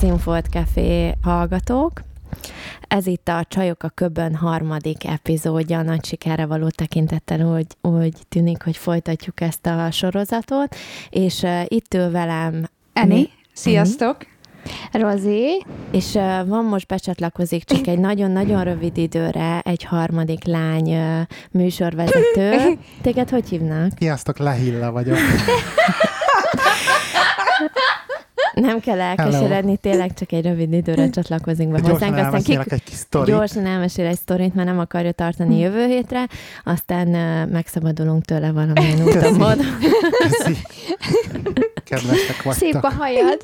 Színfolt Café hallgatók! Ez itt a Csajok a Köbön harmadik epizódja, nagy sikerre való tekintettel úgy, úgy tűnik, hogy folytatjuk ezt a sorozatot, és uh, itt ül velem Eni, sziasztok! Rozi. És uh, van most becsatlakozik csak egy nagyon-nagyon rövid időre egy harmadik lány uh, műsorvezető. Téged hogy hívnak? Sziasztok, Lehilla vagyok. Nem kell elkeseredni, tényleg csak egy rövid időre csatlakozunk be hozzánk. Aztán elmesélek egy kis sztorit. gyorsan elmesél egy sztorit, mert nem akarja tartani jövő hétre, aztán uh, megszabadulunk tőle valamilyen úton módon. Köszi. Kedvesek vagytok. Szép a hajad.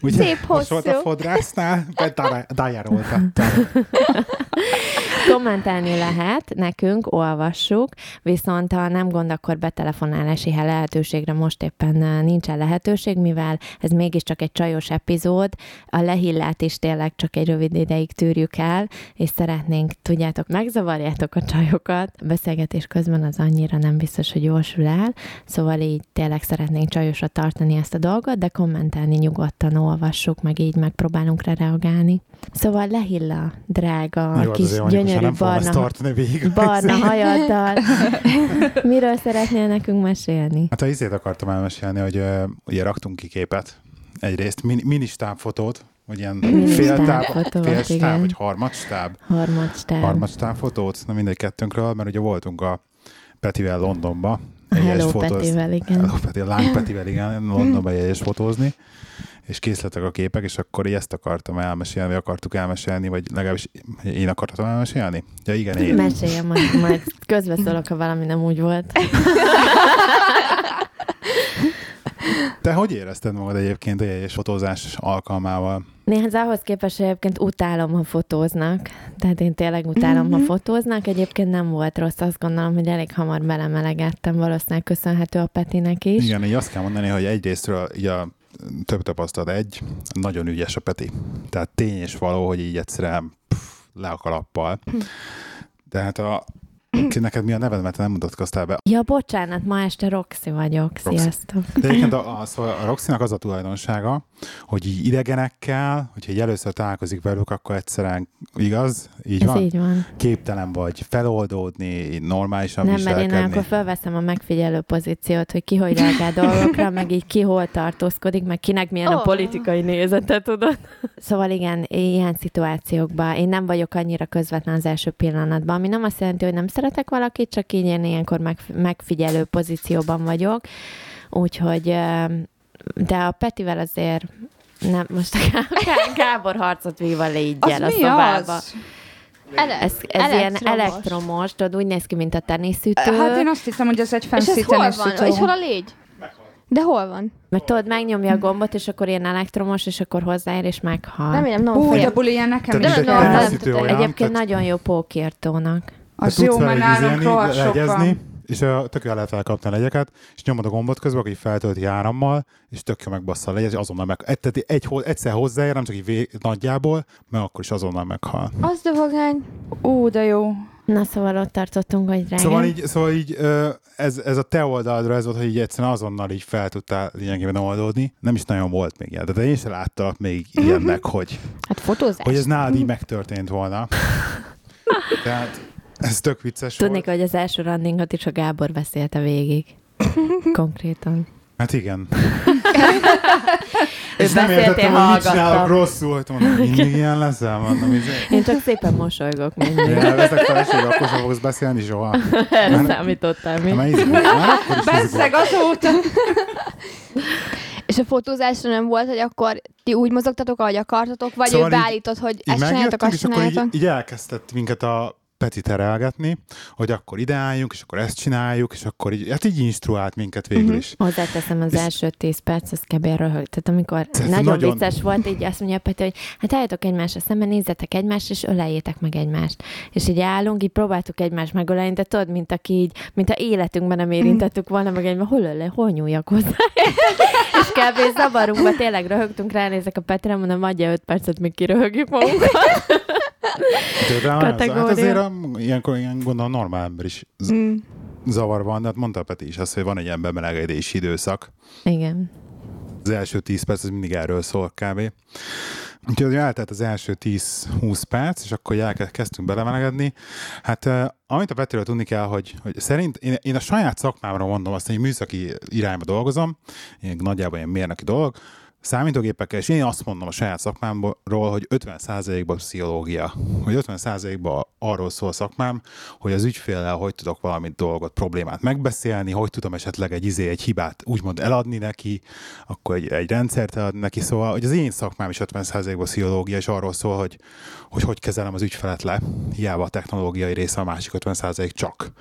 Ugye? szép Most volt a hosszú. fodrásznál, a Kommentálni lehet, nekünk olvassuk, viszont ha nem gond, akkor betelefonálási lehetőségre most éppen nincsen lehetőség, mivel ez mégiscsak egy csajos epizód, a lehillát is tényleg csak egy rövid ideig tűrjük el, és szeretnénk, tudjátok, megzavarjátok a csajokat, a beszélgetés közben az annyira nem biztos, hogy jósul el, szóval így tényleg szeretnénk csajosra tartani ezt a dolgot, de kommentálni nyugodtan olvassuk, meg így megpróbálunk rá reagálni. Szóval lehilla, drága, Jó, kis azért mondjuk, gyönyörű barna, tartani végig. barna hajaddal. Miről szeretnél nekünk mesélni? Hát a izét akartam elmesélni, hogy uh, ugye raktunk ki képet, egyrészt min- ministáb-fotót, vagy ilyen félstáb, igen. vagy harmadstáb, Harmadstáb. harmadstáb fotót, na mindegy kettőnkről, mert ugye voltunk a Petivel Londonba. Hello fotóz- Petivel, igen. Hello Peti, a lány Petivel, igen, Londonba jegyes fotózni, és készletek a képek, és akkor így ezt akartam elmesélni, vagy akartuk elmesélni, vagy legalábbis én akartam elmesélni? Ja igen, én. Meséljem, majd, majd közbeszólok, ha valami nem úgy volt. Te hogy érezted magad egyébként a jegyes fotózás alkalmával? Néhány ahhoz képest egyébként utálom, ha fotóznak. Tehát én tényleg utálom, ha fotóznak. Egyébként nem volt rossz, azt gondolom, hogy elég hamar belemelegettem, valószínűleg köszönhető a Petinek is. Igen, így azt kell mondani, hogy egyrésztről így a több tapasztalat egy, nagyon ügyes a Peti. Tehát tény és való, hogy így egyszerűen pff, le a kalappal. De hát a, ki neked mi a neved, mert te nem mutatkoztál be. Ja, bocsánat, ma este Roxy vagyok. Roxy. Sziasztok. De egyébként a, a, szóval a Roxinak az a tulajdonsága, hogy így idegenekkel, hogyha így először találkozik velük, akkor egyszerűen igaz, így Ez van, így van. képtelen vagy feloldódni, normálisan Nem, mert én akkor felveszem a megfigyelő pozíciót, hogy ki hogy reagál dolgokra, meg így ki hol tartózkodik, meg kinek milyen a Ó. politikai nézete, tudod? Szóval igen, ilyen szituációkban én nem vagyok annyira közvetlen az első pillanatban, ami nem azt jelenti, hogy nem szeretek valakit, csak így én ilyenkor megf- megfigyelő pozícióban vagyok. Úgyhogy, de a Petivel azért nem, most a Gá- Gábor harcot víva légy Az el a szobába. az? Ele- Ez, ez ilyen elektromos. tudod, úgy néz ki, mint a teniszütő. Hát én azt hiszem, hogy ez egy És fancy ez hol van? És hol a légy? De hol van? Mert tudod, megnyomja a gombot, és akkor ilyen elektromos, és akkor hozzáér, és meghal. Remélem, nem Hú, de buli, ilyen nekem is egy nem, nem, Egyébként nagyon jó pókírtónak. Az jó, mert nálunk rohadt és uh, tök jól lehet elkapni a legyeket, és nyomod a gombot közben, aki feltölti árammal, és tök jó megbassza a legyet, és azonnal meg... Egy, tehát egy, egyszer hozzáér, nem csak így vé, nagyjából, mert akkor is azonnal meghal. Az de vagány. Ú, de jó. Na szóval ott tartottunk, hogy rá. Szóval így, szóval így ez, ez a te oldaladra ez volt, hogy így egyszerűen azonnal így fel tudtál lényegében oldódni. Nem is nagyon volt még ilyen, de én sem láttalak még ilyennek, hogy, Hát fotózás. hogy ez nálad így megtörtént volna. Tehát ez tök vicces Tudnék, volt. hogy az első randingot is a Gábor beszélte végig. Konkrétan. Hát igen. És nem értettem, én hogy mit csinálok rosszul, hogy mondom, mindig ilyen leszel, mondom, izé. Én csak szépen mosolygok mindig. Elveszek feleség, akkor sem fogsz beszélni soha. Erre számítottál mi? Ha már akkor is Bezzeg azóta. És a fotózásra nem volt, hogy akkor ti úgy mozogtatok, ahogy akartatok, vagy Szóval ő beállított, hogy ezt csináljátok, megjöttünk, azt és akkor így, így elkezdett minket a Peti terelgetni, hogy akkor ideálljunk, és akkor ezt csináljuk, és akkor így, hát így instruált minket végül Mhm. is. Hozzáteszem az És- első 10 perc, az kb. röhög. Tehát amikor Tehát nagyon, nagyon- vicces volt, így azt mondja Peti, hogy hát álljatok egymásra szemben, nézzetek egymást, és öleljétek meg egymást. És így állunk, így próbáltuk egymást megölelni, de tudod, mint aki így, mint a életünkben nem érintettük volna meg egymást, hol öle, hol nyúljak hozzá. és kb. zavarunkba tényleg röhögtünk, ránézek a Petre, mondom, adja 5 percet, még kiröhögjük magunkat. De hát Kategória. azért a, ilyenkor ilyen gondolom normál ember is z- Mm. zavar van, de hát mondta Peti is azt, hogy van egy ilyen bemelegedési időszak. Igen. az első 10 perc, ez mindig erről szól kb. Úgyhogy eltelt az első 10-20 perc, és akkor elkezdtünk belemelegedni. Hát eh, amit a Petiről tudni kell, hogy, hogy szerint én, én a saját szakmámra mondom azt, hogy műszaki irányba dolgozom, én nagyjából ilyen mérnöki dolog, számítógépekkel, és én azt mondom a saját szakmámról, hogy 50%-ban pszichológia, hogy 50%-ban arról szól a szakmám, hogy az ügyféllel hogy tudok valamit dolgot, problémát megbeszélni, hogy tudom esetleg egy izé, egy hibát úgymond eladni neki, akkor egy, egy rendszert eladni neki, szóval, hogy az én szakmám is 50%-ban pszichológia, és arról szól, hogy, hogy hogy kezelem az ügyfelet le, hiába a technológiai része a másik 50% csak.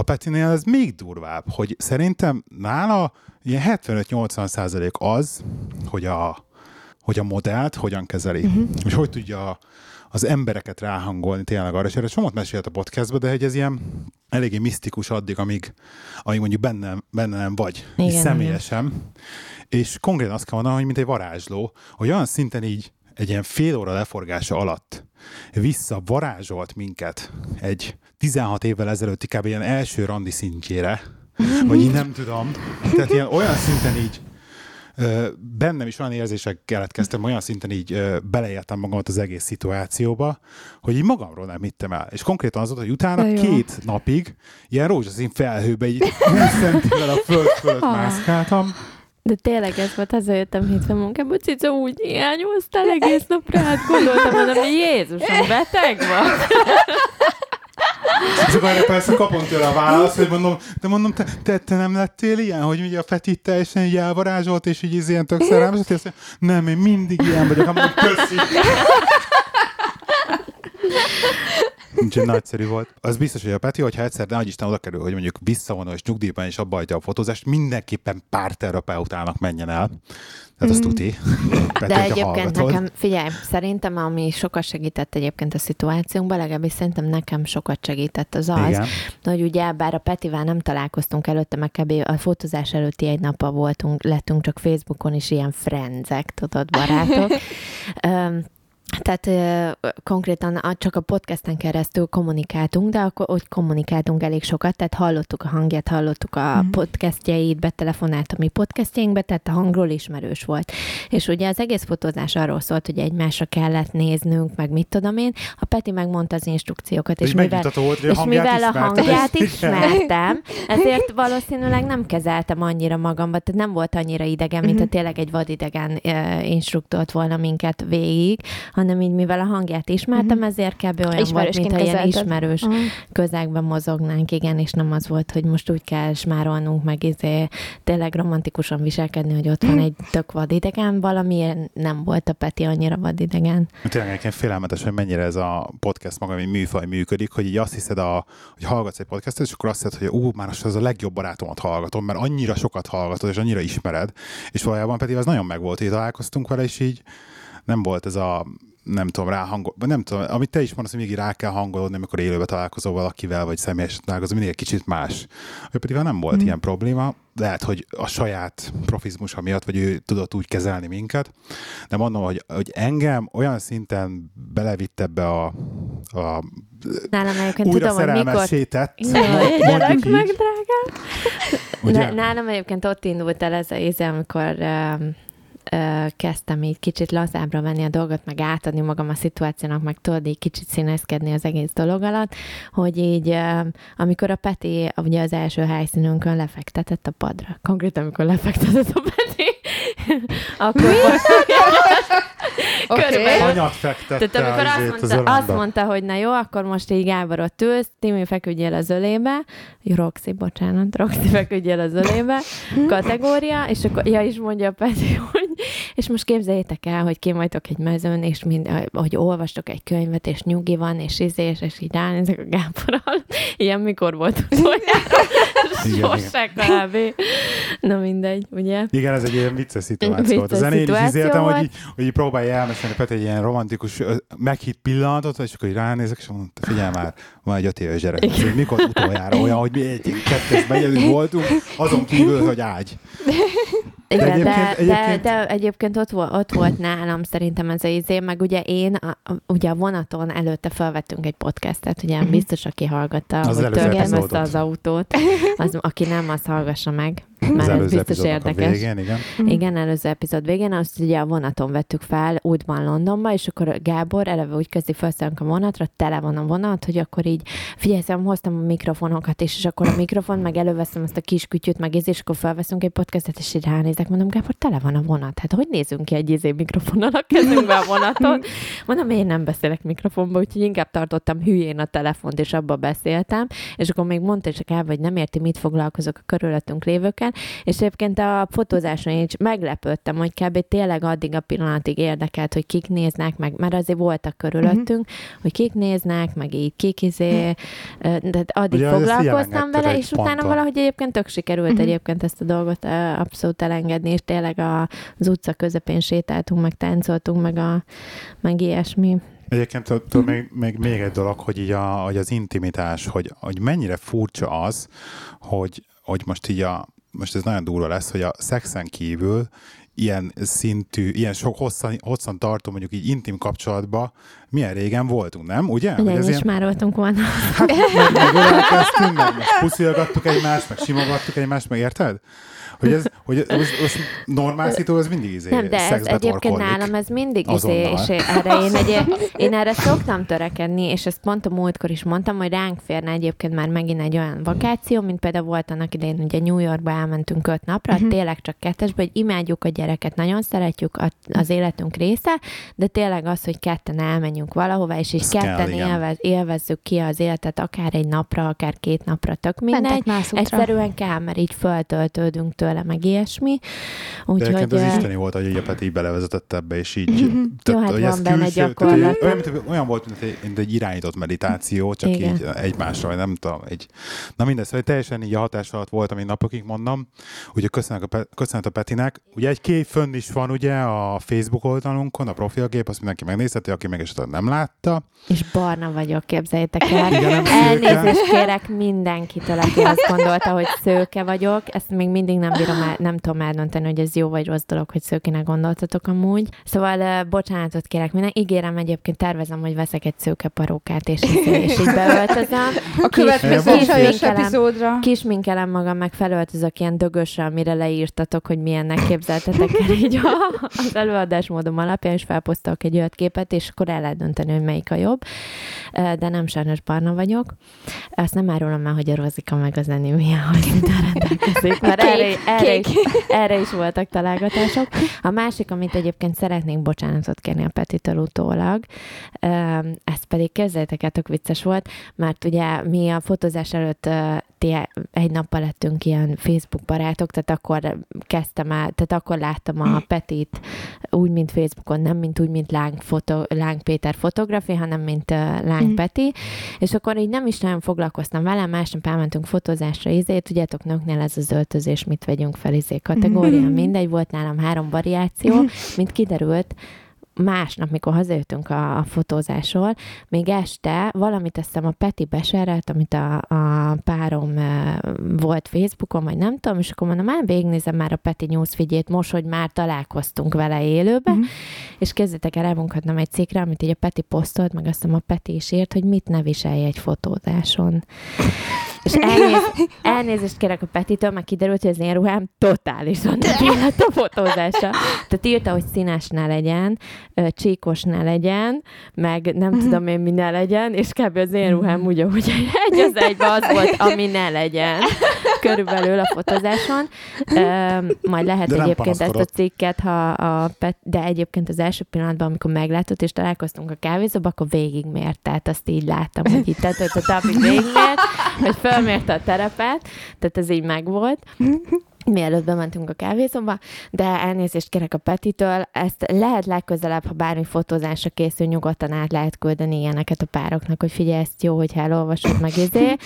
A Petinél ez még durvább, hogy szerintem nála ilyen 75-80 százalék az, hogy a, hogy a modellt hogyan kezeli, uh-huh. és hogy tudja az embereket ráhangolni tényleg arra, és erre somot mesélt a podcastba, de hogy ez ilyen eléggé misztikus addig, amíg, amíg mondjuk benne nem vagy, Igen, és személyesen. És konkrétan azt kell mondanom, hogy mint egy varázsló, hogy olyan szinten így egy ilyen fél óra leforgása alatt visszavarázsolt minket egy 16 évvel ezelőtti kb. ilyen első randi szintjére, vagy így nem tudom. Tehát ilyen olyan szinten így bennem is olyan érzések keletkeztem, olyan szinten így beleéltem magamat az egész szituációba, hogy így magamról nem hittem el. És konkrétan az volt, hogy utána két napig ilyen rózsaszín felhőbe így 20 centivel a föld fölött mászkáltam, De tényleg ez volt, ezzel jöttem hétfőn munkába, Cica úgy hiányoztál egész nap rád, gondoltam, mondom, hogy Jézusom, beteg vagy. És akkor erre persze kapom tőle a választ, hogy mondom, de mondom, te, te, te nem lettél ilyen, hogy ugye a Petit teljesen így elvarázsolt, és így ilyen tök szerelmes, és azt mondja, nem, én mindig ilyen vagyok, mondom, köszi. Úgyhogy nagyszerű volt. Az biztos, hogy a Peti, hogyha egyszer, ne Isten oda kerül, hogy mondjuk visszavonul és nyugdíjban és abba hagyja a fotózást, mindenképpen párterapeutának menjen el. Tehát azt tuti. Peti, De egyébként hallgatod. nekem, figyelj, szerintem ami sokat segített egyébként a szituációnkban, legalábbis szerintem nekem sokat segített az az, Igen. hogy ugye bár a Petivel nem találkoztunk előtte, meg kb. a fotózás előtti egy napa voltunk, lettünk csak Facebookon is ilyen frenzek, tudod, barátok. Tehát ö, konkrétan a, csak a podcasten keresztül kommunikáltunk, de akkor úgy kommunikáltunk elég sokat, tehát hallottuk a hangját, hallottuk a mm. podcastjait, betelefonált a mi podcastjainkbe, tehát a hangról ismerős volt. És ugye az egész fotózás arról szólt, hogy egymásra kellett néznünk, meg mit tudom én. A Peti megmondta az instrukciókat, és, És mivel, volt, hogy a és hangját mivel a hangját ismertem, ezért valószínűleg nem kezeltem annyira magamba, tehát nem volt annyira idegen, mint ha tényleg egy vadidegen uh, instruktort volna minket végig, hanem így mivel a hangját ismertem, ezért kb. olyan volt, mint ha ilyen ismerős Aha. közegben mozognánk, igen, és nem az volt, hogy most úgy kell smárolnunk, meg izé, tényleg romantikusan viselkedni, hogy ott van egy tök vadidegen, valamiért nem volt a Peti annyira vadidegen. Tényleg nekem félelmetes, hogy mennyire ez a podcast maga, mint műfaj működik, hogy így azt hiszed, a, hogy hallgatsz egy podcastet, és akkor azt hiszed, hogy ú, már most az a legjobb barátomat hallgatom, mert annyira sokat hallgatod, és annyira ismered, és valójában pedig az nagyon megvolt, hogy találkoztunk vele, és így nem volt ez a nem tudom, ráhangol, vagy nem tudom, amit te is mondasz, hogy mindig rá kell hangolódni, amikor élőbe találkozol valakivel, vagy személyesen találkozol, mindig egy kicsit más. Ő pedig nem volt mm. ilyen probléma, lehet, hogy a saját profizmusa miatt, vagy ő tudott úgy kezelni minket, de mondom, hogy, hogy engem olyan szinten belevitt ebbe a, a Nálam egyébként újra tudom, hogy mikor... mondjuk meg, drágám! Nálam egyébként ott indult el ez a íze, amikor um, kezdtem így kicsit lazábbra venni a dolgot, meg átadni magam a szituációnak, meg tudod így kicsit színezkedni az egész dolog alatt, hogy így amikor a Peti ugye az első helyszínünkön lefektetett a padra, konkrétan amikor lefektetett a Peti, akkor körülbelül Anyat tehát amikor azt azért az mondta, azt mondta, hogy na jó, akkor most így Gábor ott ülsz, Timi feküdjél az ölébe, Roxy, bocsánat, Roxy feküdjél az ölébe, kategória, és akkor, ja, is mondja a Peti, hogy, és most képzeljétek el, hogy kim vagytok egy mezőn, és mind, hogy olvastok egy könyvet, és nyugi van, és izés, és így ránézek a Gáborral. Ilyen mikor volt utoljára? Sose kb. Na mindegy, ugye? Igen, ez egy ilyen vicces szituáció volt. Vicces Az én is izéltem, hogy így, hogy így próbálja elmesélni Peti egy ilyen romantikus, meghitt pillanatot, és akkor így ránézek, és mondom, figyelj már, van egy öt éves gyerek. Hogy mikor utoljára olyan, hogy mi egy kettes megyedünk voltunk, azon kívül, hogy ágy. Igen, de, egyébként- de, egyébként- de, de egyébként ott volt, ott volt nálam szerintem ez a izé, meg ugye én, a, ugye a vonaton előtte felvettünk egy podcastet, ugye biztos, aki hallgatta, Az hogy törjem össze az autót, az, aki nem, az hallgassa meg. Mert ez biztos a érdekes. végén, igen. Igen, előző epizód végén, azt ugye a vonaton vettük fel, útban Londonba, és akkor Gábor eleve úgy kezdi felszállunk a vonatra, tele van a vonat, hogy akkor így, figyelj, szóval hoztam a mikrofonokat is, és akkor a mikrofon, meg előveszem azt a kis kütyüt, meg és akkor felveszünk egy podcastet, és így ránézek, mondom, Gábor, tele van a vonat. Hát hogy nézünk ki egy izé mikrofonnal a kezünkbe a vonaton? Mondom, én nem beszélek mikrofonba, úgyhogy inkább tartottam hülyén a telefont, és abba beszéltem, és akkor még mondta is a Gábor, hogy nem érti, mit foglalkozok a körülöttünk lévőkkel, és egyébként a fotózáson is meglepődtem, hogy kb. tényleg addig a pillanatig érdekelt, hogy kik néznek meg, mert azért voltak körülöttünk, hogy kik néznek, meg így kik izé, de addig Ugye, foglalkoztam vele, és utána valahogy egyébként tök sikerült Mhm. egyébként ezt a dolgot abszolút elengedni, és tényleg a, az utca közepén sétáltunk, meg táncoltunk, meg, a, meg ilyesmi. Egyébként tudod, még, még, még egy dolog, hogy, így a, hogy az intimitás, hogy, hogy mennyire furcsa az, hogy, hogy most így a, most ez nagyon durva lesz, hogy a szexen kívül ilyen szintű, ilyen sok hosszan, hosszan tartó, mondjuk így intim kapcsolatban milyen régen voltunk, nem? Ugye? Ugye ez is már voltunk volna. Hát, meg, meg most puszilgattuk egymást, meg simogattuk egymást, meg érted? Hogy ez, hogy ez, ez normál szitu, ez mindig izé, Nem, de ez szexbe egyébként nálam ez mindig izé, Azonnal. és erre én, egy, én erre szoktam törekedni, és ezt pont a múltkor is mondtam, hogy ránk férne egyébként már megint egy olyan vakáció, mint például volt annak idején, ugye New Yorkba elmentünk öt napra, uh-huh. tényleg csak kettesbe, hogy imádjuk a gyereket, nagyon szeretjük, a- az életünk része, de tényleg az, hogy ketten elmenjünk valahova, és így kell, ketten igen. élvez, élvezzük ki az életet, akár egy napra, akár két napra, tök mindegy. Egyszerűen kell, mert így föltöltődünk tőle, meg ilyesmi. De Úgyhogy, egyébként az isteni volt, hogy így a Peti így belevezetett ebbe, és így... Jó, hát hogy van benne külső- gyakorlat. tehát, hogy olyan, mint, olyan volt, mint egy, mint egy irányított meditáció, csak Igen. így egymásra, vagy nem tudom, egy... Na mindegy, szóval teljesen így a hatás alatt voltam, én napokig mondom. Úgyhogy köszönök a, Pe- köszönet a Petinek. Ugye egy kép fönn is van ugye a Facebook oldalunkon, a profilgép, azt mindenki megnézheti, aki meg esetleg nem látta. És barna vagyok, képzeljétek el. Igen. Elnézést kérek mindenkitől, aki azt gondolta, hogy szőke vagyok. Ezt még mindig nem bírom el, nem tudom eldönteni, hogy ez jó vagy rossz dolog, hogy szőkének gondoltatok amúgy. Szóval uh, bocsánatot kérek minden. Ígérem egyébként, tervezem, hogy veszek egy szőke parókát, és, és így beöltözöm. A következő Kis- kisminkelem. epizódra. Kisminkelem magam, meg felöltözök ilyen dögösre, amire leírtatok, hogy milyennek képzeltetek el így a, az előadásmódom alapján, és felposztolok egy olyat képet, és akkor el lehet dönteni, hogy melyik a jobb. De nem sajnos barna vagyok. Azt nem árulom el, hogy a Rozika meg az Enémia, hogy minden rendelkezik, mert Kék, erre, erre, is, erre is voltak találgatások. A másik, amit egyébként szeretnék bocsánatot kérni a Petitől utólag, ez pedig tök vicces volt, mert ugye mi a fotózás előtt ti egy nappal lettünk ilyen Facebook barátok, tehát akkor kezdtem el, tehát akkor láttam a Petit úgy, mint Facebookon, nem mint úgy, mint Láng, foto, Láng Péter fotográfi, hanem mint uh, Láng Mhm. Peti, és akkor így nem is nagyon foglalkoztam vele, másnap elmentünk fotózásra, izé, tudjátok, nőknél ez az öltözés, mit vegyünk fel, izé, kategória, Mhm. mindegy, volt nálam három variáció, mint kiderült, másnap, mikor hazajöttünk a, a fotózásról, még este valamit azt hiszem a Peti beserelt, amit a, a párom volt Facebookon, vagy nem tudom, és akkor mondom, már végignézem már a Peti newsfeedjét most, hogy már találkoztunk vele élőben, Mhm. és kezdetek el elmunkadnom egy cikkre, amit így a Peti posztolt, meg azt hiszem a Peti is írt, hogy mit ne viselj egy fotózáson. És elnéz, elnézést kérek a Petitől, mert kiderült, hogy az én ruhám totálisan nem illett a fotózásra. Tehát írta, hogy színes ne legyen, csíkos ne legyen, meg nem tudom én mi ne legyen, és kb. az én ruhám úgy, hogy egy az egybe az volt, ami ne legyen körülbelül a fotózáson. Ö, majd lehet De egyébként ezt a cikket, ha a Pet, de egyébként az első pillanatban, amikor meglátott, és találkoztunk a kávézóba, akkor végigmért, tehát azt így láttam, hogy itt tetőt a tapig végigmért, hogy fölmérte a terepet, tehát ez így megvolt mielőtt bementünk a kávézóba, de elnézést kérek a Petitől, ezt lehet legközelebb, ha bármi fotózásra készül, nyugodtan át lehet küldeni ilyeneket a pároknak, hogy figyelj, ezt jó, hogy elolvasod meg izé.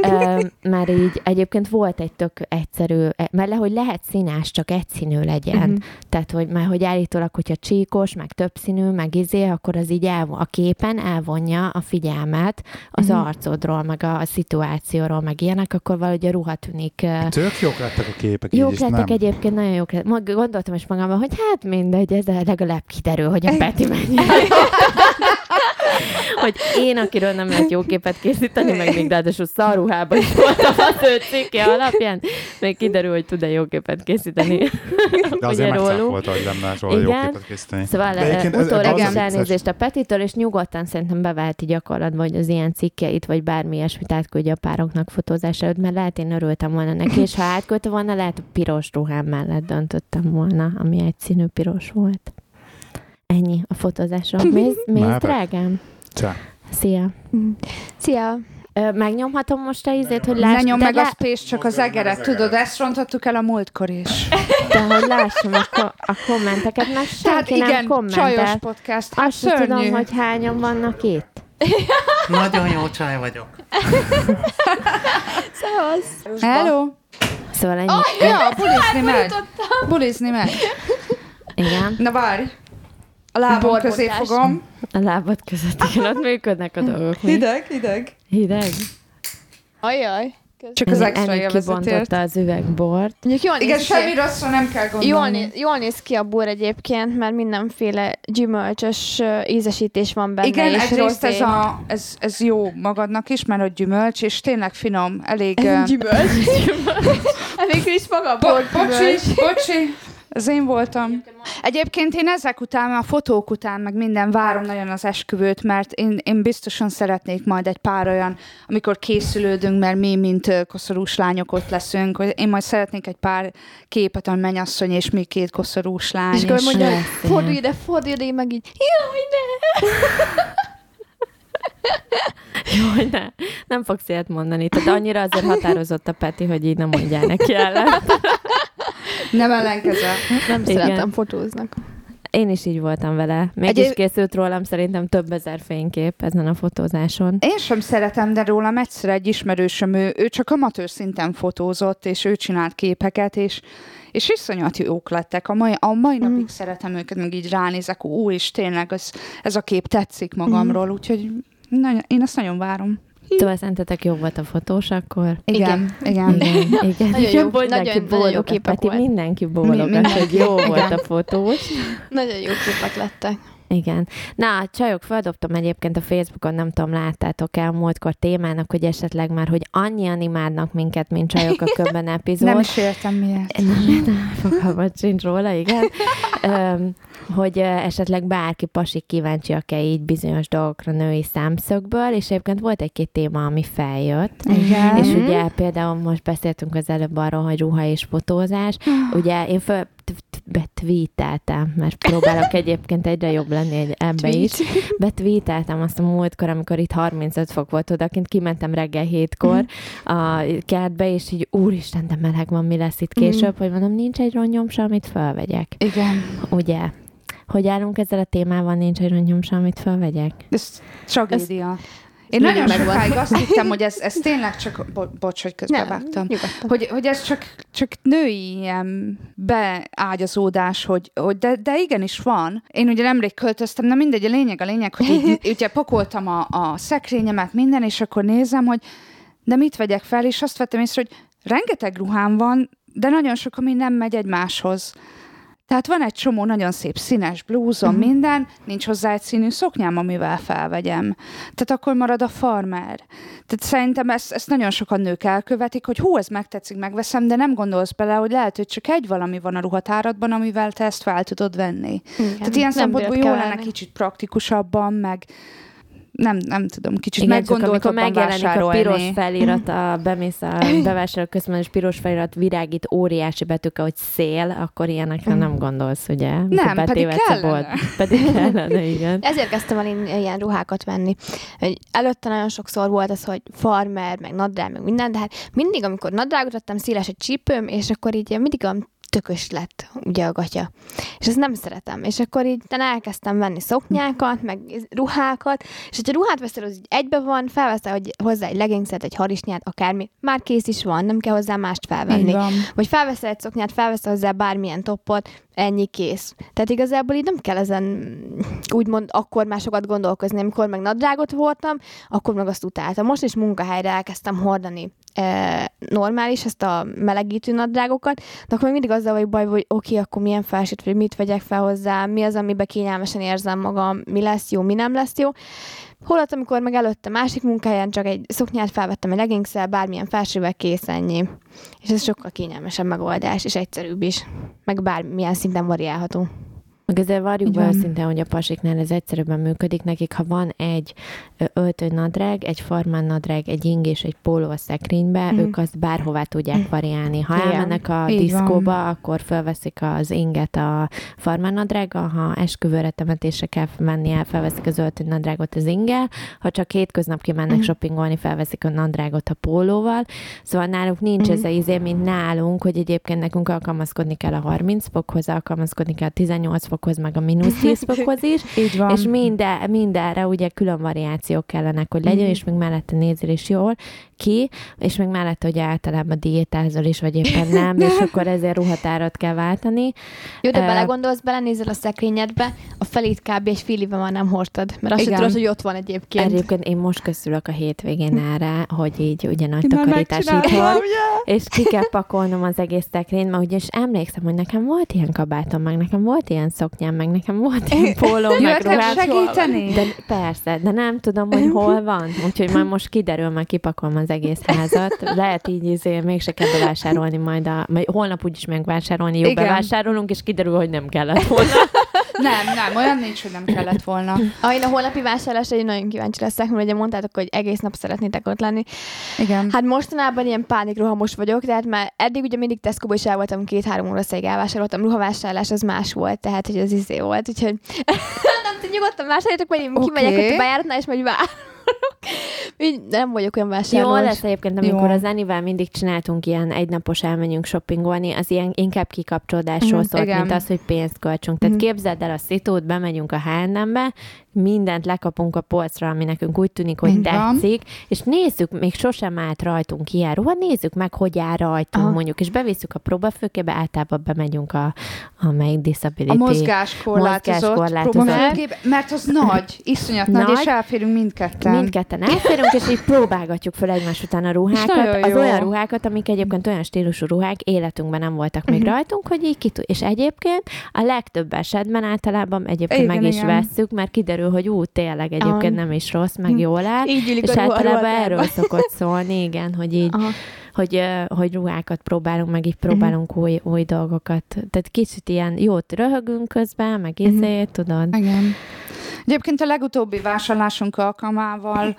Már így egyébként volt egy tök egyszerű, mert le, hogy lehet színás, csak egyszínű legyen. Mhm. Tehát, hogy már hogy állítólag, hogyha csíkos, meg többszínű, meg izé, akkor az így elvon, a képen elvonja a figyelmet az Mhm. arcodról, meg a, a szituációról, meg ilyenek, akkor valahogy a ruha tűnik Tök jók lettek a képek, Jók lettek nem. egyébként, nagyon jók lettek. Gondoltam is magamban, hogy hát mindegy, ez legalább kiderül, hogy a Peti mennyire. hogy én, akiről nem lehet jó képet készíteni, meg még ráadásul szarruhában is voltam az ő cikke alapján, még kiderül, hogy tud-e jó képet készíteni. De azért megcáfolta, hogy nem lehet róla jó Igen. képet készíteni. Szóval De egyébként ez- utólag az elnézést a Petitől, és nyugodtan szerintem beveheti gyakorlatban, hogy az ilyen cikkeit, vagy bármi ilyesmit átküldje a pároknak fotózás előtt, mert lehet én örültem volna neki, és ha átküldte volna, lehet a piros ruhám mellett döntöttem volna, ami egy színű piros volt. Ennyi a fotózásról. Mész, mész drágám? Csá. Szia. Szia! Ö, megnyomhatom most a izét, hogy Ne láss, nyom de, meg a lá- space, csak az egeret, tudod, ezt rontottuk el a múltkor is. de hogy lássam a, ko- a kommenteket, mert Tehát senki nem igen, csajos kommentel. podcast, hát Azt sem tudom, hogy hányan vannak itt. Nagyon jó csaj vagyok. Szevasz! Hello! Szóval ennyi. Ja, bulizni megy. Bulizni megy. Igen. Na várj. A lábam közé fogom. A lábad között, igen, ott működnek a dolgok. Hideg, hideg. Hideg. Ajaj! Csak az extra ennyi élvezetért. kibontotta az üvegbort. Jól Igen, néz semmi ki. rosszra nem kell Jól, gondolni. néz, jól néz ki a bor egyébként, mert mindenféle gyümölcsös ízesítés van benne. Igen, és egyrészt ez, a, ez, ez jó magadnak is, mert hogy gyümölcs, és tényleg finom, elég... Gyümölcs. Végül is maga a Bo- bor bocsi, gyümölcs. bocsi, ez én voltam. Egyébként én ezek után, a fotók után, meg minden várom nagyon az esküvőt, mert én, én biztosan szeretnék majd egy pár olyan, amikor készülődünk, mert mi, mint koszorús lányok ott leszünk, hogy én majd szeretnék egy pár képet, a mennyasszony és mi két koszorús lány. És akkor és- mondja, lesz fordulj ide, fordulj ide, én meg így, jaj, ne! Jó, ne. Nem fogsz ilyet mondani. Tehát annyira azért határozott a Peti, hogy így nem mondjál neki ellen. Nem ellenkezem. Nem Igen. szeretem fotóznak. Én is így voltam vele. Mégis Egyéb- készült rólam szerintem több ezer fénykép ezen a fotózáson. Én sem szeretem, de rólam egyszer egy ismerősöm, ő, ő csak amatőr szinten fotózott, és ő csinált képeket, és, és iszonyat jók lettek. A mai, a mai napig szeretem őket, meg így ránézek, ú, és tényleg ez, ez a kép tetszik magamról, úgyhogy nagyon, én ezt nagyon várom. Szóval szerintetek jó volt a fotós akkor? Igen, igen. igen. Igen, igen. Nagyon jó- mindenki nagyon- nagyon jó boldog, képek Peti, volt. mindenki bólogat, hogy jó volt a fotós. Nagyon jó képek lettek. Igen. Na, a csajok, feldobtam egyébként a Facebookon, nem tudom, láttátok el múltkor témának, hogy esetleg már, hogy annyian imádnak minket, mint csajok a köbben epizód. Nem is értem miért. Nem, nem, fogalmat sincs róla, igen. Öm, hogy esetleg bárki pasik kíváncsiak-e így bizonyos dolgokra női számszögből, és egyébként volt egy-két téma, ami feljött. Igen. És ugye például most beszéltünk az előbb arról, hogy ruha és fotózás. Ugye én föl betweeteltem, mert próbálok egyébként egyre jobb lenni egy- ebbe is. Betweeteltem azt a múltkor, amikor itt 35 fok volt odakint, kimentem reggel hétkor a kertbe, és így úristen, de meleg van, mi lesz itt később, hogy mondom, nincs egy rongyom se, amit felvegyek. Igen. Ugye? Hogy állunk ezzel a témával, nincs egy rongyom se, amit felvegyek? Ez tragédia. Én nagyon megvan. sokáig azt hittem, hogy ez, ez tényleg csak... Bo- bocs, hogy közbevágtam. hogy, hogy ez csak, csak női ilyen beágyazódás, hogy, hogy de, de igenis van. Én ugye nemrég költöztem, na mindegy, a lényeg a lényeg, hogy így, ugye pakoltam a, a szekrényemet, minden, és akkor nézem, hogy de mit vegyek fel, és azt vettem észre, hogy rengeteg ruhám van, de nagyon sok, ami nem megy egymáshoz. Tehát van egy csomó nagyon szép színes blúzom, uh-huh. minden, nincs hozzá egy színű szoknyám, amivel felvegyem. Tehát akkor marad a farmer. Tehát szerintem ezt, ezt nagyon sokan nők elkövetik, hogy hú, ez megtetszik, megveszem, de nem gondolsz bele, hogy lehet, hogy csak egy valami van a ruhatáradban, amivel te ezt fel tudod venni. Igen. Tehát ilyen szempontból jó lenne kicsit praktikusabban, meg nem, nem tudom, kicsit Igen, csak amikor meggondoltabban megjelenik a piros felirat, a, bemész a bevásárlóközben, és piros felirat virágít óriási betűkkel, hogy szél, akkor ilyenekre nem gondolsz, ugye? Nem, pedig kellene. bolt. Pedig kellene, igen. Ezért kezdtem el én ilyen ruhákat venni. Hogy előtte nagyon sokszor volt az, hogy farmer, meg nadrág, meg minden, de hát mindig, amikor nadrágot vettem, széles egy csípőm, és akkor így mindig olyan tökös lett, ugye a gatya. És ezt nem szeretem. És akkor így utána elkezdtem venni szoknyákat, meg ruhákat, és hogyha ruhát veszel, az így egybe van, felveszel hogy hozzá egy leggingset, egy harisnyát, akármi, már kész is van, nem kell hozzá mást felvenni. Vagy felveszel egy szoknyát, felveszel hozzá bármilyen toppot, ennyi kész. Tehát igazából így nem kell ezen úgymond akkor már sokat gondolkozni. Amikor meg nadrágot voltam, akkor meg azt utáltam. Most is munkahelyre elkezdtem hordani e, normális, ezt a melegítő nadrágokat, de akkor még mindig azzal vagyok baj, hogy oké, akkor milyen felsőt, vagy mit vegyek fel hozzá, mi az, amiben kényelmesen érzem magam, mi lesz jó, mi nem lesz jó. Holott, amikor meg előtte másik munkáján csak egy szoknyát felvettem egy leggings bármilyen felsővel kész ennyi. És ez sokkal kényelmesebb megoldás, és egyszerűbb is. Meg bármilyen szinten variálható. Meg ezzel várjuk Így be őszintén, hogy a pasiknál ez egyszerűbben működik nekik. Ha van egy öltőnadrág, egy farmán nadrág, egy ing és egy póló a szekrénybe, Mhm. ők azt bárhová tudják variálni. Ha Igen. elmennek a Így diszkóba, van. akkor felveszik az inget a farmán nadrággal, ha esküvőre temetésre kell mennie, felveszik az öltőnadrágot az ingel, ha csak hétköznap kimennek Mhm. shoppingolni, felveszik a nadrágot a pólóval. Szóval náluk nincs Mhm. ez a izé, mint nálunk, hogy egyébként nekünk alkalmazkodni kell a 30 fokhoz, alkalmazkodni kell a 18 fokhoz, meg a mínusz 10 fokhoz is, Így van. és minden, mindenre ugye külön variációk kellenek, hogy legyen, Mhm. és még mellette nézzél is jól ki, és még mellette, hogy általában diétázol is, vagy éppen nem, és akkor ezért ruhatárat kell váltani. Jó, de Ö, belegondolsz, belenézel a szekrényedbe, a felét kb. egy fél éve már nem hordtad, mert azt tudod, hogy ott van egyébként. Egyébként én most köszülök a hétvégén erre, hogy így ugye nagy takarítás itthon, és ki kell pakolnom az egész szekrényt, mert ugyanis emlékszem, hogy nekem volt ilyen kabátom, meg nekem volt ilyen szoknyám, meg nekem volt ilyen póló, meg ruhám. segíteni? De persze, de nem tudom, hogy hol van. Úgyhogy már most kiderül, már kipakolom az egész házat. Lehet így izé, mégse kell bevásárolni majd a... Majd holnap úgyis megvásárolni, jó, Igen. bevásárolunk, és kiderül, hogy nem kellett volna. Nem, nem, olyan nincs, hogy nem kellett volna. Ah, én a holnapi vásárlásra én nagyon kíváncsi leszek, mert ugye mondtátok, hogy egész nap szeretnétek ott lenni. Igen. Hát mostanában ilyen pánikrohamos vagyok, tehát már eddig ugye mindig Tesco-ba is el voltam két-három óra széig elvásároltam, ruhavásárlás az más volt, tehát hogy az izé volt, úgyhogy nem tudom, nyugodtan vásároljatok, majd én Oké. kimegyek ott a bejáratnál, és majd várok. Így nem vagyok olyan Jó vásárlós. lesz egyébként, amikor Jó. az Anivel mindig csináltunk ilyen egynapos elmenjünk shoppingolni, az ilyen inkább kikapcsolódásról Mhm, szólt, igen. mint az, hogy pénzt költsünk. Tehát Mhm. képzeld el a szitót, bemegyünk a H&M-be, mindent lekapunk a polcra, ami nekünk úgy tűnik, hogy van. tetszik, és nézzük, még sosem állt rajtunk ilyen ruha, nézzük meg, hogy áll rajtunk Aha. mondjuk, és bevisszük a próbafőkébe, általában bemegyünk a, a melyik disability. A mozgáskorlátozott Mozgáskorlátozott. próbafőgép, mert az nagy, iszonyat nagy, Nagy. és elférünk mindketten. Mindketten elférünk, és így próbálgatjuk fel egymás után a ruhákat. Az olyan ruhákat, amik egyébként olyan stílusú ruhák életünkben nem voltak még Mhm. rajtunk, hogy így kitud. És egyébként a legtöbb esetben általában egyébként Igen, meg is igen. vesszük, mert kiderül, hogy ú, tényleg egyébként nem is rossz, meg jól áll. Így És általában erről szokott szólni, igen, hogy így, Aha. hogy, hogy ruhákat próbálunk, meg így próbálunk új, új dolgokat. Tehát kicsit ilyen jót röhögünk közben, meg Mhm. izé, tudod. Igen. Egyébként a legutóbbi vásárlásunk alkalmával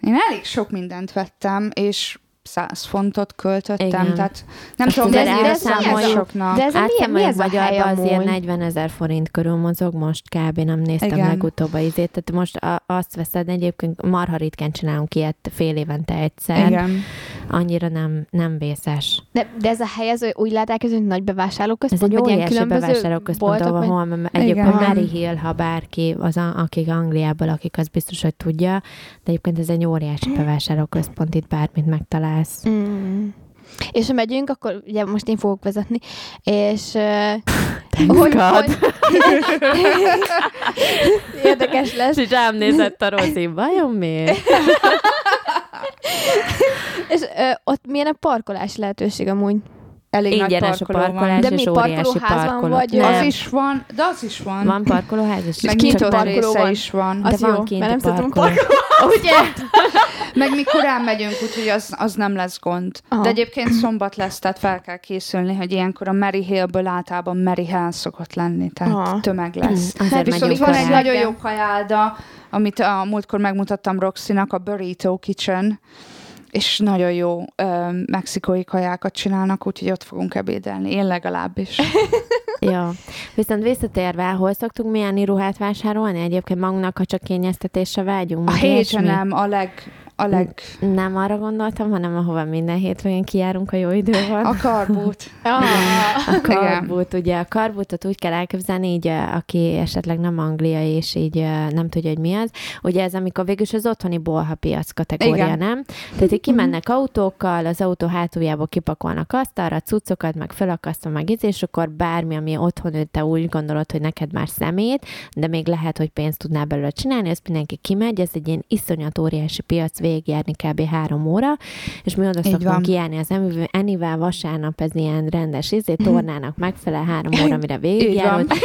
én elég sok mindent vettem, és 100 fontot költöttem, Igen. tehát nem tudom, azért de ez, ez, ez elszámoljuk. soknak. De ez a milyen, mi Átszámoljuk ez a hely magyarba az ilyen amúgy? 40 ezer forint körül mozog, most kb. nem néztem Igen. legutóbb a izét, tehát most a, azt veszed egyébként, marha ritkán csinálunk ilyet fél évente egyszer, Igen. Annyira nem, nem vészes. De, de ez a hely, ez úgy látják, ez egy nagy Ez bevásárlóközpont, egy vagy ilyen óriási különböző bevásárlóközpont, vagy- ahol m- egyébként Igen. Mary Hill, ha bárki, az, a, akik Angliából, akik az biztos, hogy tudja, de egyébként ez egy óriási bevásárlóközpont, itt bármit megtalálsz. Mm. És ha megyünk, akkor ugye most én fogok vezetni, és uh, God. érdekes lesz. És rám nézett a Rozi, vajon miért? És uh, ott milyen a parkolási lehetőség amúgy? Elég Ingyenes nagy a parkoló parkolás, De mi, és parkolóházban parkoló. vagy, Nem. Van. Az is van, de az is van. Van parkolóház is? Meg nyitott parkoló része van. is van. De Az van jó, kinti mert nem szeretünk parkoló. Ugye? Meg mi korán megyünk, úgyhogy az, az nem lesz gond. Aha. De egyébként szombat lesz, tehát fel kell készülni, hogy ilyenkor a Mary Hillből általában Mary Hill szokott lenni, tehát Aha. tömeg lesz. Azért Hát Viszont van egy nagyon jó kajálda, amit a múltkor megmutattam Roxinak, a Burrito Kitchen, és nagyon jó ö, mexikói kajákat csinálnak, úgyhogy ott fogunk ebédelni. Én legalábbis. Ja. Viszont visszatérve, hol szoktunk milyen ruhát vásárolni? Egyébként magunknak, ha csak kényeztetésre vágyunk. A ilyesmi? H&M a leg, a leg... Nem arra gondoltam, hanem ahova minden hétvégén kijárunk, a jó idő van. A karbút. Ah, A karbút, ugye a karbútot úgy kell elképzelni, így aki esetleg nem Anglia és így nem tudja, hogy mi az. Ugye ez amikor végül is az otthoni bolhapiac kategória, Igen. nem? Tehát így kimennek autókkal, az autó hátuljából kipakolnak asztalra, cuccokat, meg felakasztva, meg íz, és akkor bármi, ami otthon te úgy gondolod, hogy neked már szemét, de még lehet, hogy pénzt tudnál belőle csinálni, ezt mindenki kimegy, ez egy ilyen iszonyat óriási piac, végigjárni kb. három óra, és mi oda Így van. szoktunk kijárni az Enivel- Enivel vasárnap, ez ilyen rendes izé, tornának megfelel három óra, mire van.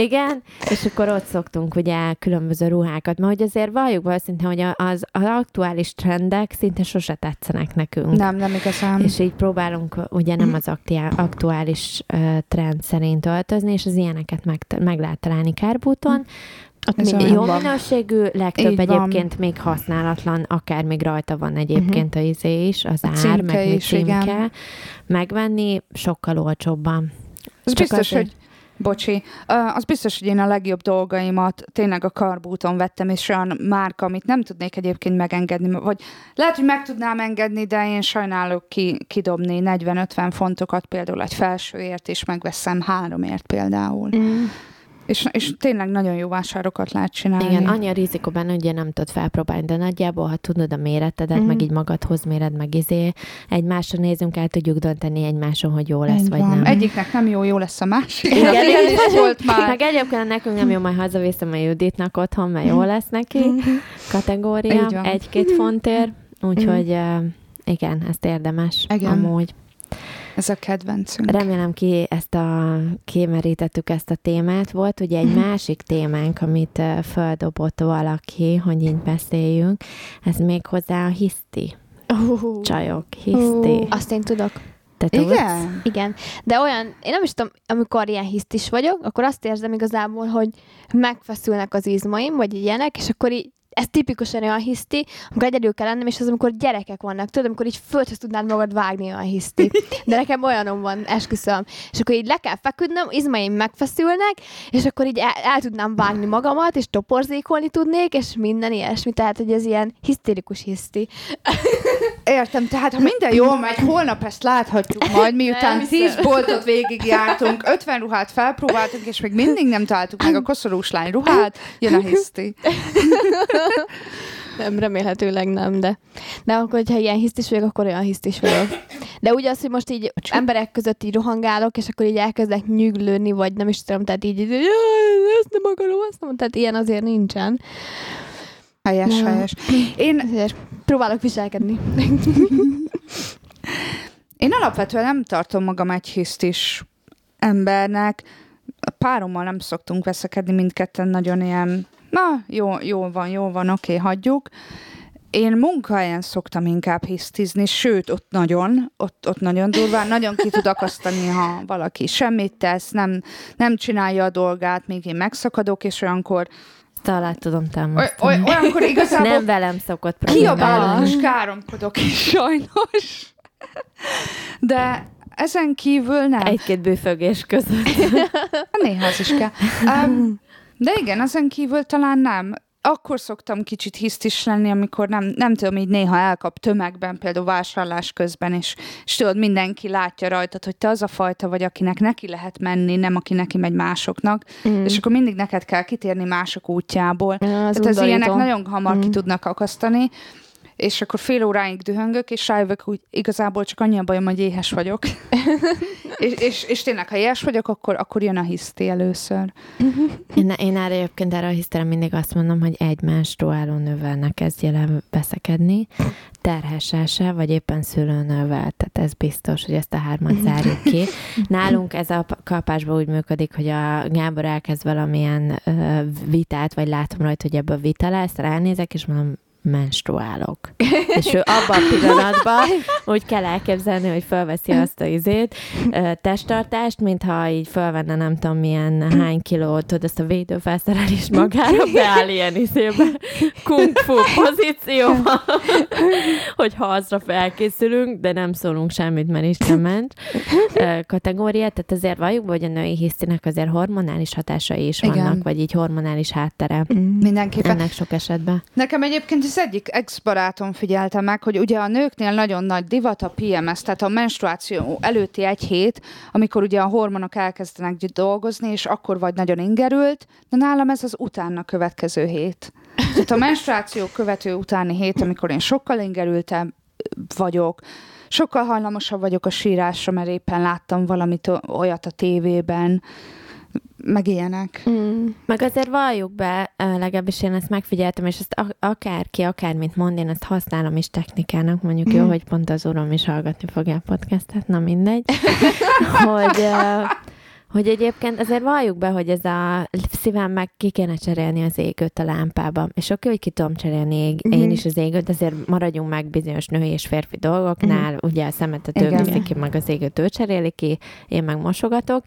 Igen, és akkor ott szoktunk ugye különböző ruhákat, mert hogy azért valljuk be őszintén, hogy az, az aktuális trendek szinte sose tetszenek nekünk. Nem, nem igazán. És így próbálunk ugye nem az aktuális uh, trend szerint öltözni, és az ilyeneket meg, meg lehet találni Kárbúton. Ott Ez Jó van. minőségű, legtöbb Így van. egyébként még használatlan, akár még rajta van egyébként a izé is, az A ár, meg is, igen. címke. Megvenni sokkal olcsóbban. Az Csak biztos, azért. hogy Bocsi, az biztos, hogy én a legjobb dolgaimat tényleg a karbúton vettem, és olyan márka, amit nem tudnék egyébként megengedni, vagy lehet, hogy meg tudnám engedni, de én sajnálok ki, kidobni 40-50 fontokat például egy felsőért, és megveszem háromért például. Mm. És, és tényleg nagyon jó vásárokat lehet csinálni. Igen, annyi a rizikó benne, hogy nem tudod felpróbálni, de nagyjából, ha tudod a méretedet, Mhm. meg így magadhoz méred, meg izé, egymásra nézünk, el tudjuk dönteni egymáson, hogy jó lesz, Így vagy van. nem. Egyiknek nem jó, jó lesz a másik. Igen, Igen, is volt már. Meg egyébként nekünk nem jó, majd hazaviszem a Juditnak otthon, mert jó lesz neki kategória, Így van. egy-két fontért, úgyhogy uh, igen, ezt érdemes Igen. amúgy. Ez a kedvencünk. Remélem ki ezt a, kimerítettük ezt a témát. Volt ugye egy másik témánk, amit földobott valaki, hogy így beszéljünk. Ez még hozzá a hiszti. Uh, Csajok, hiszti. Azt én tudok. Te tudsz? Igen? Igen, de olyan, én nem is tudom, amikor ilyen hisztis vagyok, akkor azt érzem igazából, hogy megfeszülnek az izmaim, vagy ilyenek, és akkor így ez tipikusan olyan hiszti, amikor egyedül kell lennem, és az, amikor gyerekek vannak, tudod, amikor így földhöz tudnád magad vágni olyan hiszti. De nekem olyanom van, esküszöm. És akkor így le kell feküdnöm, izmaim megfeszülnek, és akkor így el, el tudnám vágni magamat, és toporzékolni tudnék, és minden ilyesmi. Tehát, hogy ez ilyen hisztérikus hiszti. Értem, tehát ha minden jól megy, holnap ezt láthatjuk majd, miután Nem 10 hiszem. boltot végigjártunk, 50 ruhát felpróbáltunk, és még mindig nem találtuk meg a koszorús lány ruhát, jön a hiszti. Nem, remélhetőleg nem, de, de akkor, hogyha ilyen hisztis vagyok, akkor olyan hisztis vagyok. De úgy az, hogy most így emberek között így rohangálok, és akkor így elkezdek nyüglődni, vagy nem is tudom, tehát így, így "Jaj, ezt nem akarom, azt nem, tehát ilyen azért nincsen. Helyes, Nem. helyes. Én, Ezért próbálok viselkedni. én alapvetően nem tartom magam egy hisztis embernek. A párommal nem szoktunk veszekedni, mindketten nagyon ilyen, na, jó, jó van, jó van, oké, hagyjuk. Én munkahelyen szoktam inkább hisztizni, sőt, ott nagyon, ott, ott nagyon durván, nagyon ki tud akasztani, ha valaki semmit tesz, nem, nem csinálja a dolgát, még én megszakadok, és olyankor, Talán tudom támasztani. oly, olyankor igazából Nem velem szokott problémálni. és káromkodok is, sajnos. De ezen kívül nem. Egy-két bőfögés között. Néha az is kell. Um, de igen, ezen kívül talán nem. Akkor szoktam kicsit hisztis lenni, amikor nem, nem tudom, így néha elkap tömegben, például vásárlás közben, és, és tudod, mindenki látja rajtad, hogy te az a fajta vagy, akinek neki lehet menni, nem aki neki megy másoknak, mm. és akkor mindig neked kell kitérni mások útjából. Az Tehát az ilyenek nagyon hamar mm. ki tudnak akasztani, és akkor fél óráig dühöngök, és rájövök, hogy igazából csak annyi a bajom, hogy éhes vagyok. és, és, és tényleg, ha éhes vagyok, akkor, akkor jön a hiszti először. Én, én erre egyébként erre a hisztere mindig azt mondom, hogy egymásról álló nővel ne kezdj el veszekedni, terhessel se, vagy éppen szülőnővel. Tehát ez biztos, hogy ezt a hármat zárjuk ki. Nálunk ez a kapásban úgy működik, hogy a Gábor elkezd valamilyen vitát, vagy látom rajta, hogy ebből vita lesz, ránézek, és mondom, menstruálok. És ő abban a pillanatban úgy kell elképzelni, hogy felveszi azt a izét, testtartást, mintha így felvenne nem tudom milyen hány kilót, tudod, ezt a védőfelszerelést magára beáll ilyen izébe, kung fu pozícióba, hogy harcra felkészülünk, de nem szólunk semmit, mert Isten ment kategóriát, tehát azért valljuk, hogy a női hisztinek azért hormonális hatásai is Igen. vannak, vagy így hormonális háttere Mindenképpen. ennek sok esetben. Nekem egyébként ez az egyik ex-barátom figyelte meg, hogy ugye a nőknél nagyon nagy divat a PMS, tehát a menstruáció előtti egy hét, amikor ugye a hormonok elkezdenek dolgozni, és akkor vagy nagyon ingerült, de nálam ez az utána következő hét. Tehát a menstruáció követő utáni hét, amikor én sokkal ingerültem vagyok, sokkal hajlamosabb vagyok a sírásra, mert éppen láttam valamit olyat a tévében, meg ilyenek. Mm. Meg azért valljuk be, legalábbis én ezt megfigyeltem, és ezt akárki, akármit mond, én ezt használom is technikának, mondjuk mm. jó, hogy pont az uram is hallgatni fogja a podcastet, na mindegy, hogy hogy egyébként azért valljuk be, hogy ez a szívem meg ki kéne cserélni az égőt a lámpába. És oké, hogy ki tudom cserélni ég, mm-hmm. én is az égőt, azért maradjunk meg bizonyos női és férfi dolgoknál. Mm-hmm. Ugye a szemetet ő viszi ki, meg az égőt ő cseréli ki, én meg mosogatok.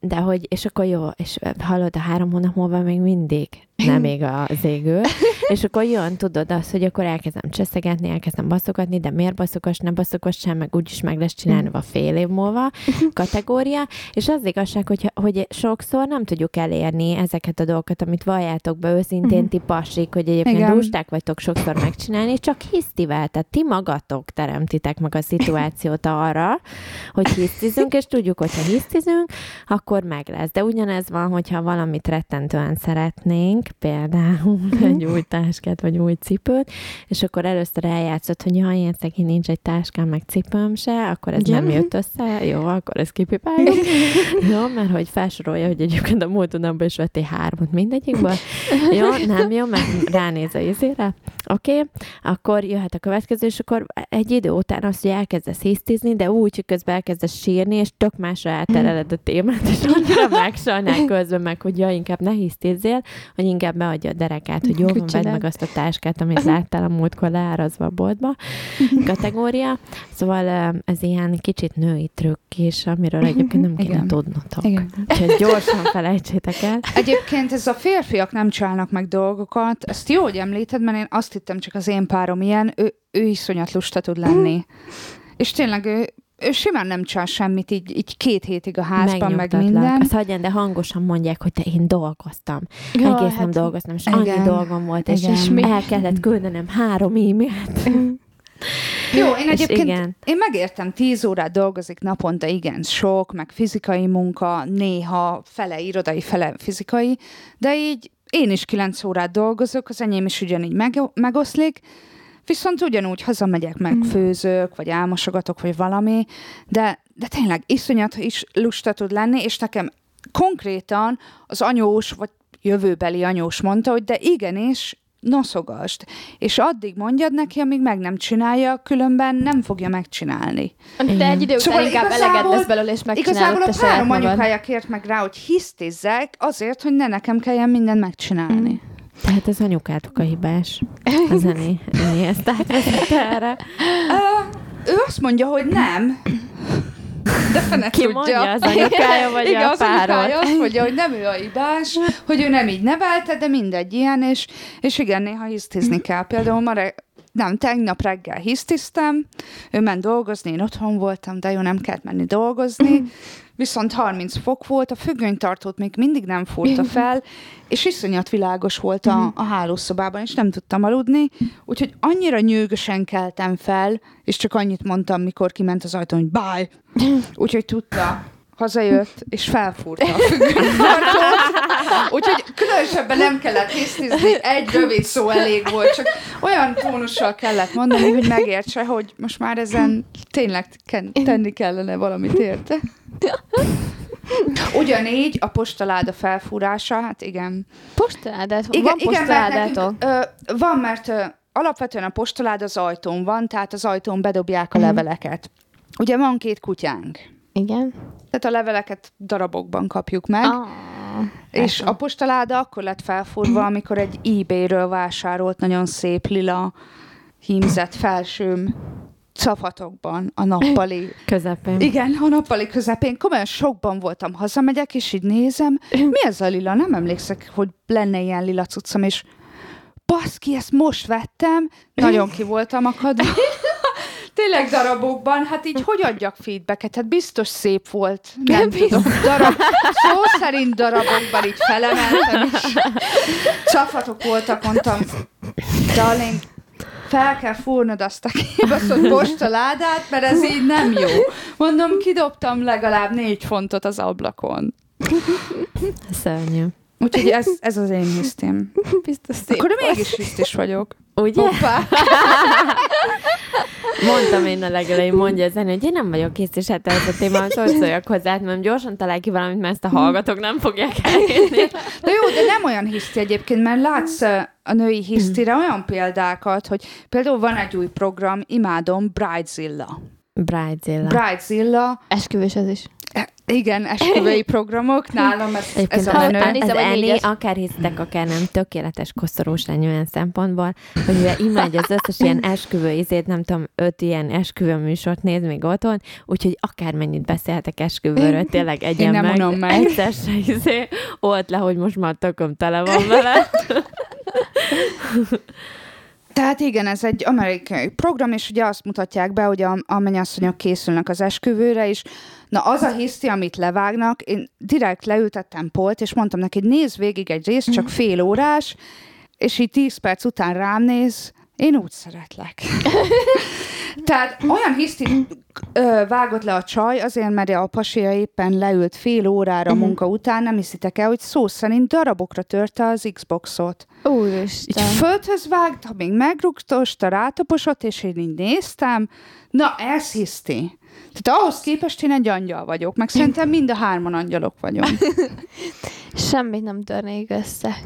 De hogy, és akkor jó, és hallod, a három hónap múlva még mindig nem még az égő, és akkor jön, tudod azt, hogy akkor elkezdem cseszegetni, elkezdem baszogatni, de miért baszokos, nem baszokos sem, meg úgyis meg lesz csinálni a fél év múlva kategória, és az igazság, hogy, hogy sokszor nem tudjuk elérni ezeket a dolgokat, amit valljátok be őszintén, mhm. ti pasik, hogy egyébként dústák vagytok sokszor megcsinálni, csak hisztivel, tehát ti magatok teremtitek meg a szituációt arra, hogy hisztizünk, és tudjuk, hogyha hisztizünk, akkor meg lesz. De ugyanez van, hogyha valamit rettentően szeretnénk, például egy új táskát, vagy új cipőt, és akkor először eljátszott, hogy jaj, én szegény nincs egy táskám, meg cipőm se, akkor ez nem jött össze, jó, akkor ez kipipáljuk. jó, mert hogy felsorolja, hogy egyébként a múlt hónapban is vettél hármat mindegyikből. Jó, nem jó, mert ránéz a izére. Oké, okay, akkor jöhet a következő, és akkor egy idő után azt, hogy elkezdesz hisztizni, de úgy, hogy közben elkezdesz sírni, és tök másra eltereled a témát, és annyira megsajnál közben meg, hogy ja, inkább ne hisztizzél, hogy inkább beadja a derekát, hogy jó, van, vedd meg azt a táskát, amit láttál a múltkor leárazva a boltba kategória. Szóval ez ilyen kicsit női trükk is, amiről egyébként nem kéne tudnotok. Igen. Úgyhogy gyorsan felejtsétek el. Egyébként ez a férfiak nem csinálnak meg dolgokat, ezt jó, hogy említed, mert én azt hittem csak az én párom ilyen, ő, ő iszonyat lusta tud lenni. És tényleg ő ő simán nem csinál semmit, így, így két hétig a házban, meg minden. Azt hagyján, de hangosan mondják, hogy te én dolgoztam. Ja, Egész hát, nem dolgoztam, és igen, annyi dolgom volt, és, és el kellett küldenem három e-mailt. Jó, én egyébként igen. én megértem, tíz órát dolgozik naponta, igen, sok, meg fizikai munka, néha fele irodai, fele fizikai, de így én is kilenc órát dolgozok, az enyém is ugyanígy meg, megoszlik, Viszont ugyanúgy hazamegyek, meg mm. főzök, vagy álmosogatok, vagy valami, de, de tényleg iszonyat is lusta tud lenni, és nekem konkrétan az anyós, vagy jövőbeli anyós mondta, hogy de igenis, noszogast. És addig mondjad neki, amíg meg nem csinálja, különben nem fogja megcsinálni. De egy idő után szóval inkább eleged lesz belőle, és megcsinálod Igazából a párom anyukája kért meg rá, hogy hisztizzek azért, hogy ne nekem kelljen mindent megcsinálni. Mm. Tehát az anyukátok a hibás. A zené, ezt erre. Ő azt mondja, hogy nem. De fene Ki tudja. mondja, az anyukája vagy Igen, a az anyukája azt mondja, hogy nem ő a hibás, hogy ő nem így nevelte, de mindegy ilyen, és, és igen, néha hisztizni kell. Például ma re- nem, tegnap reggel hisztiztem, ő ment dolgozni, én otthon voltam, de jó, nem kellett menni dolgozni, viszont 30 fok volt, a függönytartót még mindig nem fúrta fel, és iszonyat világos volt a, mhm. a hálószobában, és nem tudtam aludni, úgyhogy annyira nyűgösen keltem fel, és csak annyit mondtam, mikor kiment az ajtón, hogy bye, úgyhogy tudta, hazajött, és felfúrta a úgyhogy különösebben nem kellett hisztizni, egy rövid szó elég volt, csak olyan tónussal kellett mondani, hogy megértse, hogy most már ezen tényleg tenni kellene valamit érte. Ugyanígy a postaláda felfúrása, hát igen. Postaládát? Igen, van igen, postaládátok? Mert ö, van, mert ö, alapvetően a postalád az ajtón van, tehát az ajtón bedobják a uh-huh. leveleket. Ugye van két kutyánk. Igen. Tehát a leveleket darabokban kapjuk meg. Ah, és a postaláda akkor lett felfúrva, amikor egy eBay-ről vásárolt nagyon szép lila hímzett felsőm cafatokban a nappali... Közepén. Igen, a nappali közepén. Komolyan sokban voltam, hazamegyek, és így nézem, mi ez a lila? Nem emlékszek, hogy lenne ilyen lila cuccom, és baszki, ezt most vettem, nagyon ki voltam akadva. Tényleg darabokban, hát így hogy adjak feedbacket? Hát biztos szép volt. Nem tudom, darab, szó szerint darabokban így felemeltem, és csapatok voltak, mondtam, darling, fel kell fúrnod azt a kibaszott postaládát, mert ez így nem jó. Mondom, kidobtam legalább négy fontot az ablakon. Szörnyű. Úgyhogy ez, ez az én hisztém. Biztos szép Akkor de mégis hisztis vagyok. Ugye? Hoppá! Mondtam én a legelején, mondja a zenő, hogy én nem vagyok kész, és hát ez a téma, hogy szóljak hozzá, mert gyorsan találj ki valamit, mert ezt a hallgatók nem fogják elérni. De jó, de nem olyan hiszti egyébként, mert látsz a női hisztire olyan példákat, hogy például van egy új program, imádom, Bridezilla. Bridezilla. Bridezilla, Esküvős ez is. E, igen, esküvői programok, nálam ez, Egyébként ez a menő. az Annie, négyes. akár hisztek, akár nem, tökéletes koszorús lány olyan szempontból, hogy mivel imádja az összes ilyen esküvő izét, nem tudom, öt ilyen esküvő műsort néz még otthon, úgyhogy akármennyit beszélhetek esküvőről, tényleg egyen nem meg. meg. Egyszer se izé, ott le, hogy most már tököm tele van vele. Tehát igen, ez egy amerikai program, és ugye azt mutatják be, hogy a, a mennyasszonyok készülnek az esküvőre, és na az a hiszti, amit levágnak, én direkt leültettem Polt, és mondtam neki, nézd végig egy részt, csak fél órás, és így 10 perc után rám néz, én úgy szeretlek. Tehát olyan hiszti ö, vágott le a csaj, azért, mert a pasia éppen leült fél órára a munka után, nem hiszitek el, hogy szó szerint darabokra törte az Xboxot. Így Úristen. földhöz vágta, még megrugtosta, rátaposott, és én így néztem. Na, ez hiszti. Tehát ahhoz képest én egy angyal vagyok, meg szerintem mind a hárman angyalok vagyunk. Semmit nem törnék össze.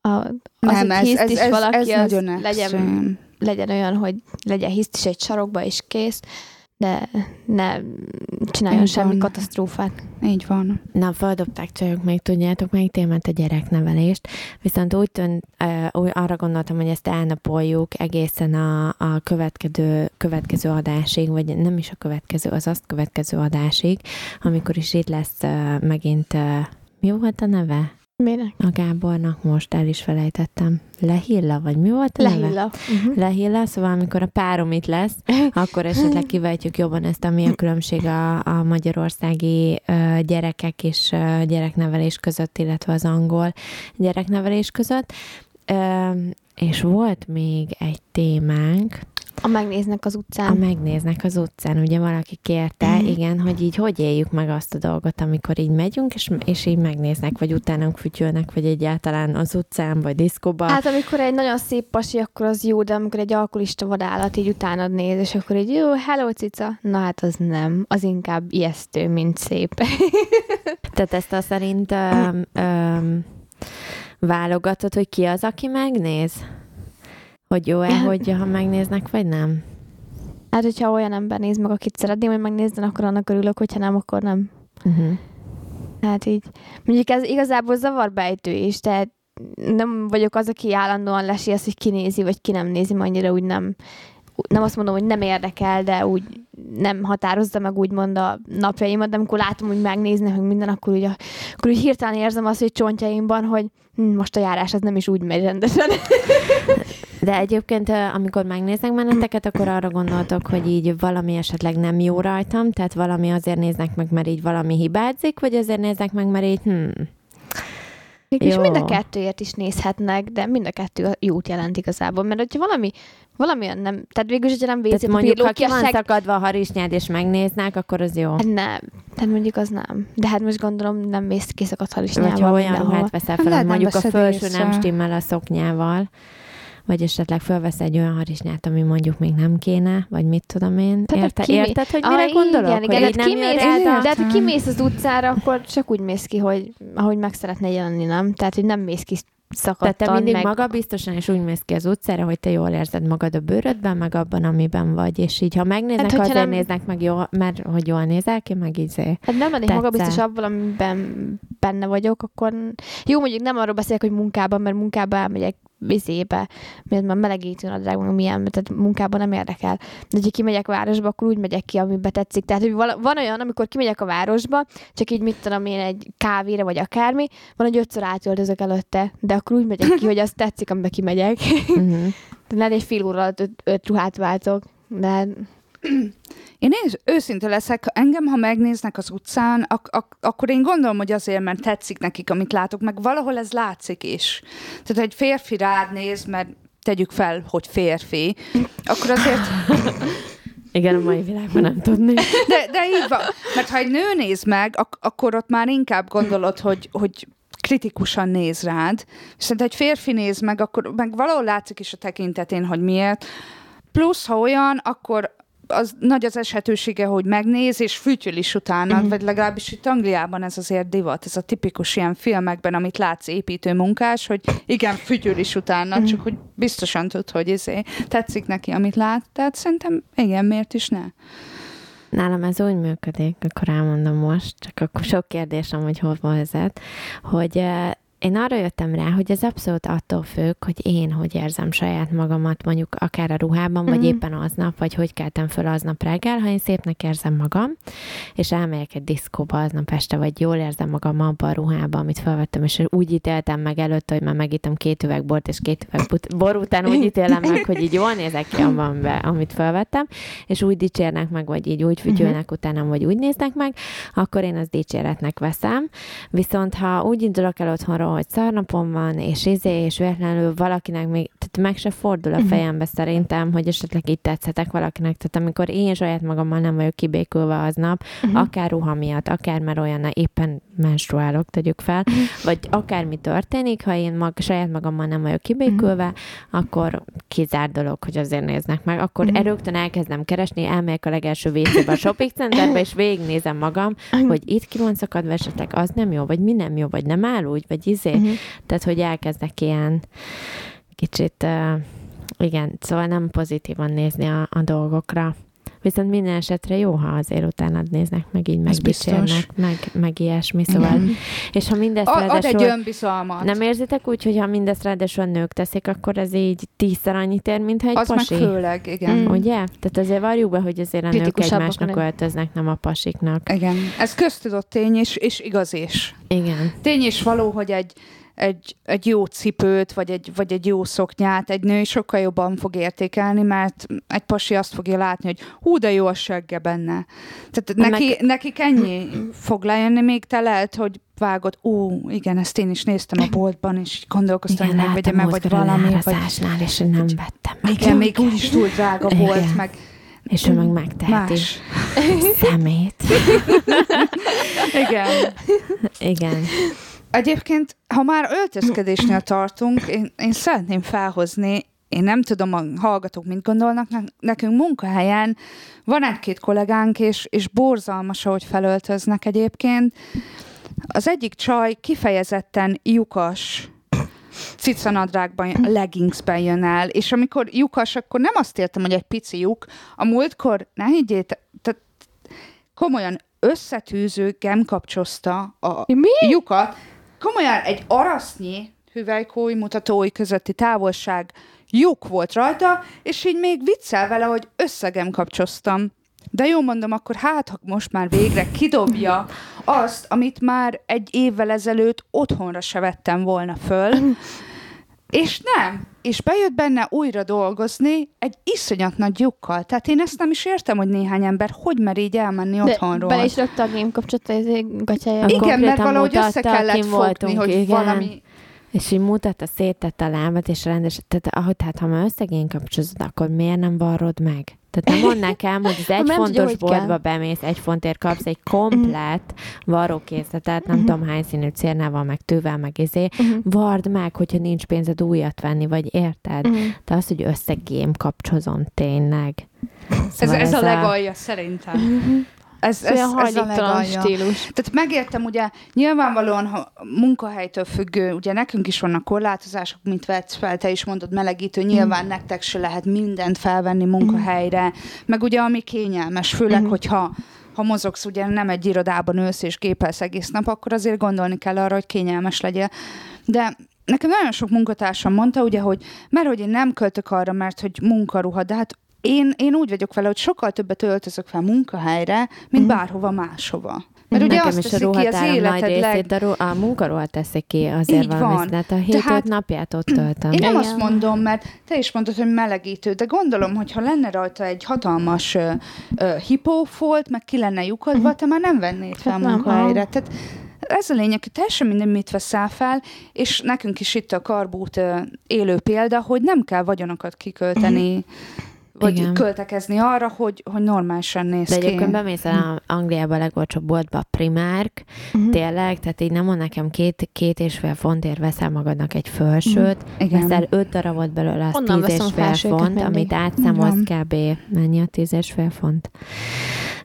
A, az, Nem, ez, ez, is ez, valaki, ez az nagyon legyen, legyen olyan, hogy legyen hiszt is egy sarokba, és kész, de ne csináljon Így semmi van. katasztrófát. Így van. Na, feldobták csajok, még tudjátok, melyik témát a gyereknevelést, viszont úgy tűnt, úgy arra gondoltam, hogy ezt elnapoljuk egészen a, a következő, következő adásig, vagy nem is a következő, az azt következő adásig, amikor is itt lesz megint, mi volt a neve? Minek? A Gábornak most el is felejtettem. Lehilla, vagy mi volt a neve? Lehilla. Uh-huh. Lehilla, szóval amikor a párom itt lesz, akkor esetleg kivejtjük jobban ezt, ami a különbség a, a magyarországi ö, gyerekek és ö, gyereknevelés között, illetve az angol gyereknevelés között. Ö, és volt még egy témánk, A megnéznek az utcán. a megnéznek az utcán, ugye valaki kérte, igen, hogy így hogy éljük meg azt a dolgot, amikor így megyünk, és, és így megnéznek, vagy utánunk fütyülnek, vagy egyáltalán az utcán, vagy diszkóba. Hát amikor egy nagyon szép pasi, akkor az jó, de amikor egy alkoholista vadállat így utánad néz, és akkor így jó, hello cica, na hát az nem, az inkább ijesztő, mint szép. Tehát ezt azt szerint öm, öm, válogatod, hogy ki az, aki megnéz? Hogy jó-e, hogy ha megnéznek, vagy nem? Hát, hogyha olyan ember néz meg, akit szeretném, hogy megnézzen, akkor annak örülök, hogyha nem, akkor nem. Uh-huh. Hát így, mondjuk ez igazából zavarbejtő is, tehát nem vagyok az, aki állandóan lesi azt, hogy ki nézi, vagy ki nem nézi, annyira úgy nem, nem azt mondom, hogy nem érdekel, de úgy nem határozza meg úgymond a napjaimat, de amikor látom, hogy megnéznek, hogy minden, akkor úgy, akkor úgy hirtelen érzem azt, hogy csontjaimban, hogy hm, most a járás az nem is úgy megy rendesen. De egyébként, amikor megnéznek benneteket, akkor arra gondoltok, hogy így valami esetleg nem jó rajtam, tehát valami azért néznek meg, mert így valami hibázik, vagy azért néznek meg, mert így hm, És Jó. mind a kettőért is nézhetnek, de mind a kettő jót jelent igazából, mert hogyha valami, valami nem, tehát végül is, nem tehát vézi mondjuk, ha ki van szakadva a harisnyád, és megnéznek, akkor az jó. Hát nem, tehát mondjuk az nem. De hát most gondolom nem mész ki szakadt harisnyával. Vagy ha olyan ruhát veszel Nem fel, mondjuk a felső nem stimmel a szoknyával, vagy esetleg fölvesz egy olyan harisnyát, ami mondjuk még nem kéne, vagy mit tudom én. Tehát, Érte, hogy kimé- érted, hogy mire Ah, gondolok? Igen, igen, hogy nem kimész, rá, de hát, kimész az utcára, akkor csak úgy mész ki, hogy ahogy meg szeretne jelenni, nem? Tehát, hogy nem mész ki tehát szakadtan, te mindig meg... magabiztosan és úgy mész ki az utcára, hogy te jól érzed magad a bőrödben, meg abban, amiben vagy, és így ha megnéznek, Hát, hát, azért nem- néznek meg jól, mert hogy jól nézel ki, meg így zé. Hát nem lennék magabiztos abban, amiben benne vagyok, akkor jó, mondjuk nem arról beszélek, hogy munkában, mert munkában elmegyek vizébe, mert már melegítő nadrág, meg milyen, tehát munkában nem érdekel. De ha kimegyek városba, akkor úgy megyek ki, amibe tetszik. Tehát, hogy vala- van olyan, amikor kimegyek a városba, csak így mit tudom én, egy kávéra vagy akármi, van, hogy ötször átöltözök előtte, de akkor úgy megyek ki, hogy az tetszik, amiben kimegyek. Uh-huh. Nem egy fél óra alatt öt, öt ruhát váltok, de Én is őszinte leszek, engem, ha megnéznek az utcán, ak- ak- akkor én gondolom, hogy azért, mert tetszik nekik, amit látok, meg valahol ez látszik is. Tehát, ha egy férfi rád néz, mert tegyük fel, hogy férfi, akkor azért Igen, a mai világban nem tudni. De, de így van. Mert ha egy nő néz meg, ak- akkor ott már inkább gondolod, hogy, hogy kritikusan néz rád. Viszont ha egy férfi néz meg, akkor meg valahol látszik is a tekintetén, hogy miért. Plusz, ha olyan, akkor az nagy az esetősége, hogy megnéz, és fütyül is utána, mm. vagy legalábbis itt Angliában ez azért divat, ez a tipikus ilyen filmekben, amit látsz építő munkás, hogy igen, fütyül is utána, mm. csak hogy biztosan tud, hogy izé, tetszik neki, amit lát, tehát szerintem igen, miért is ne? Nálam ez úgy működik, akkor elmondom most, csak akkor sok kérdésem, hogy hova vezet, hogy eh, én arra jöttem rá, hogy ez abszolút attól függ, hogy én hogy érzem saját magamat, mondjuk akár a ruhában, vagy Mhm. éppen aznap, vagy hogy keltem föl aznap reggel, ha én szépnek érzem magam, és elmegyek egy diszkóba aznap este, vagy jól érzem magam abban a ruhában, amit felvettem, és úgy ítéltem meg előtte, hogy már megittem két üveg bort, és két üveg but- bor után úgy ítélem meg, hogy így jól nézek ki abban, be, amit felvettem, és úgy dicsérnek meg, vagy így úgy fütyülnek utánam, vagy úgy néznek meg, akkor én azt dicséretnek veszem. Viszont ha úgy indulok el otthonról, hogy szarnapom van, és izé, és véletlenül valakinek még, tehát meg se fordul a fejembe szerintem, hogy esetleg itt tetszetek valakinek. Tehát amikor én saját magammal nem vagyok kibékülve aznap, akár ruha miatt, akár mert olyan, éppen menstruálok, tegyük fel, vagy akármi történik, ha én mag, saját magammal nem vagyok kibékülve, akkor kizár dolog, hogy azért néznek meg. Akkor mm. rögtön elkezdem keresni, elmegyek a legelső WC-be a shopping centerbe, és végignézem magam, hogy itt ki van szakadva esetleg, az nem jó, vagy mi nem jó, vagy nem áll úgy, vagy izé. Tehát, hogy elkezdek ilyen kicsit, uh, igen, szóval nem pozitívan nézni a, a dolgokra. Viszont minden esetre jó, ha azért utána néznek, meg így megdicsérnek, meg, meg ilyesmi, szóval. És ha mindezt A, ad egy ráadásul... önbizalmat. Nem érzitek úgy, hogy ha mindezt ráadásul a nők teszik, akkor ez így tízszer annyit ér, mint ha egy az pasi? meg főleg, igen. Mm. Ugye? Tehát azért várjuk be, hogy azért a nők egymásnak öltöznek, nem a pasiknak. Igen. Ez köztudott tény, és, és igaz is. Igen. Tény és való, hogy egy, egy, egy jó cipőt, vagy egy, vagy egy jó szoknyát egy nő sokkal jobban fog értékelni, mert egy pasi azt fogja látni, hogy hú, de jó a segge benne. Tehát Meg- neki, nekik ennyi fog lejönni, még te lehet, hogy vágod, ó, igen, ezt én is néztem a boltban, és gondolkoztam, Igen, hogy megvegyem meg, vagy valami, vagy és én nem vettem meg. igen, még úgyis túl drága Igen. volt, meg És ő meg megteheti. más. Szemét. Igen. Igen. Egyébként, ha már öltözkedésnél tartunk, én, én szeretném felhozni, én nem tudom, a hallgatók mit gondolnak, ne- nekünk munkahelyen van egy-két kollégánk, és, és borzalmas, ahogy felöltöznek egyébként. Az egyik csaj kifejezetten lyukas cicanadrágban, leggingsben jön el, és amikor lyukas, akkor nem azt értem, hogy egy pici lyuk. A múltkor, ne higgyétek, tehát komolyan összetűző gemkapcsozta a Mi? lyukat, komolyan egy arasznyi hüvelykói mutatói közötti távolság lyuk volt rajta, és így még viccel vele, hogy összegem kapcsoztam. De jó mondom, akkor hát, ha most már végre kidobja azt, amit már egy évvel ezelőtt otthonra se vettem volna föl, és nem. És bejött benne újra dolgozni egy iszonyat nagy lyukkal. Tehát én ezt nem is értem, hogy néhány ember hogy mer így elmenni De otthonról. bele is rakta a game kapcsolata gatyája. Igen, mert valahogy össze kellett fogni, hogy igen. valami... És így mutatta, széttette a lábat, és rendes, tehát ahogy, tehát ha már összegén kapcsolódod, akkor miért nem varrod meg? Tehát nem mondd nekem, hogy az egy tudja, fontos hogy boltba kell. bemész, egy fontért kapsz egy komplett varrókészletet, nem tudom hány színű cérnával, meg tővel, meg izé, vard meg, hogyha nincs pénzed újat venni, vagy érted? Mhm. De az, hogy összegém kapcsolódon tényleg. Ez, Szóval ez a legalja, szerintem. Ez, ez, Olyan ez a legalja. stílus. Tehát megértem, ugye nyilvánvalóan, ha munkahelytől függő, ugye nekünk is vannak korlátozások, mint vetsz fel, te is mondod, melegítő, nyilván nektek se lehet mindent felvenni munkahelyre, meg ugye ami kényelmes, főleg, hogyha ha mozogsz, ugye nem egy irodában ülsz és gépelsz egész nap, akkor azért gondolni kell arra, hogy kényelmes legyél. De nekem nagyon sok munkatársam mondta, ugye, hogy mert hogy én nem költök arra, mert hogy munkaruha, de hát én, én úgy vagyok vele, hogy sokkal többet öltözök fel munkahelyre, mint bárhova máshova. Mert ugye Nekem azt is a ki az nagy részét, leg... de ru- a munkaruha teszi ki azért Így valami, van. tehát a hét Tehát- napját ott töltöm. Én nem Igen. azt mondom, mert te is mondtad, hogy melegítő, de gondolom, hogy ha lenne rajta egy hatalmas uh, uh, hipófolt, meg ki lenne lyukadva, te már nem vennéd fel Hát munkahelyre. Tehát ez a lényeg, hogy teljesen minden mit veszel fel, és nekünk is itt a karbút ö, élő példa, hogy nem kell vagyonokat kikölteni, vagy Igen. költekezni arra, hogy, hogy normálisan néz De ki. egyébként bemész el a Angliába a legolcsóbb boltba, a Primark, Mhm. tényleg, tehát így nem mond nekem két, két és fél fontért veszel magadnak egy fölsőt, Igen. veszel öt darabot belőle, az Honnan tíz és fél font, mindig? amit átszámolsz kb. Mennyi a tíz és fél font?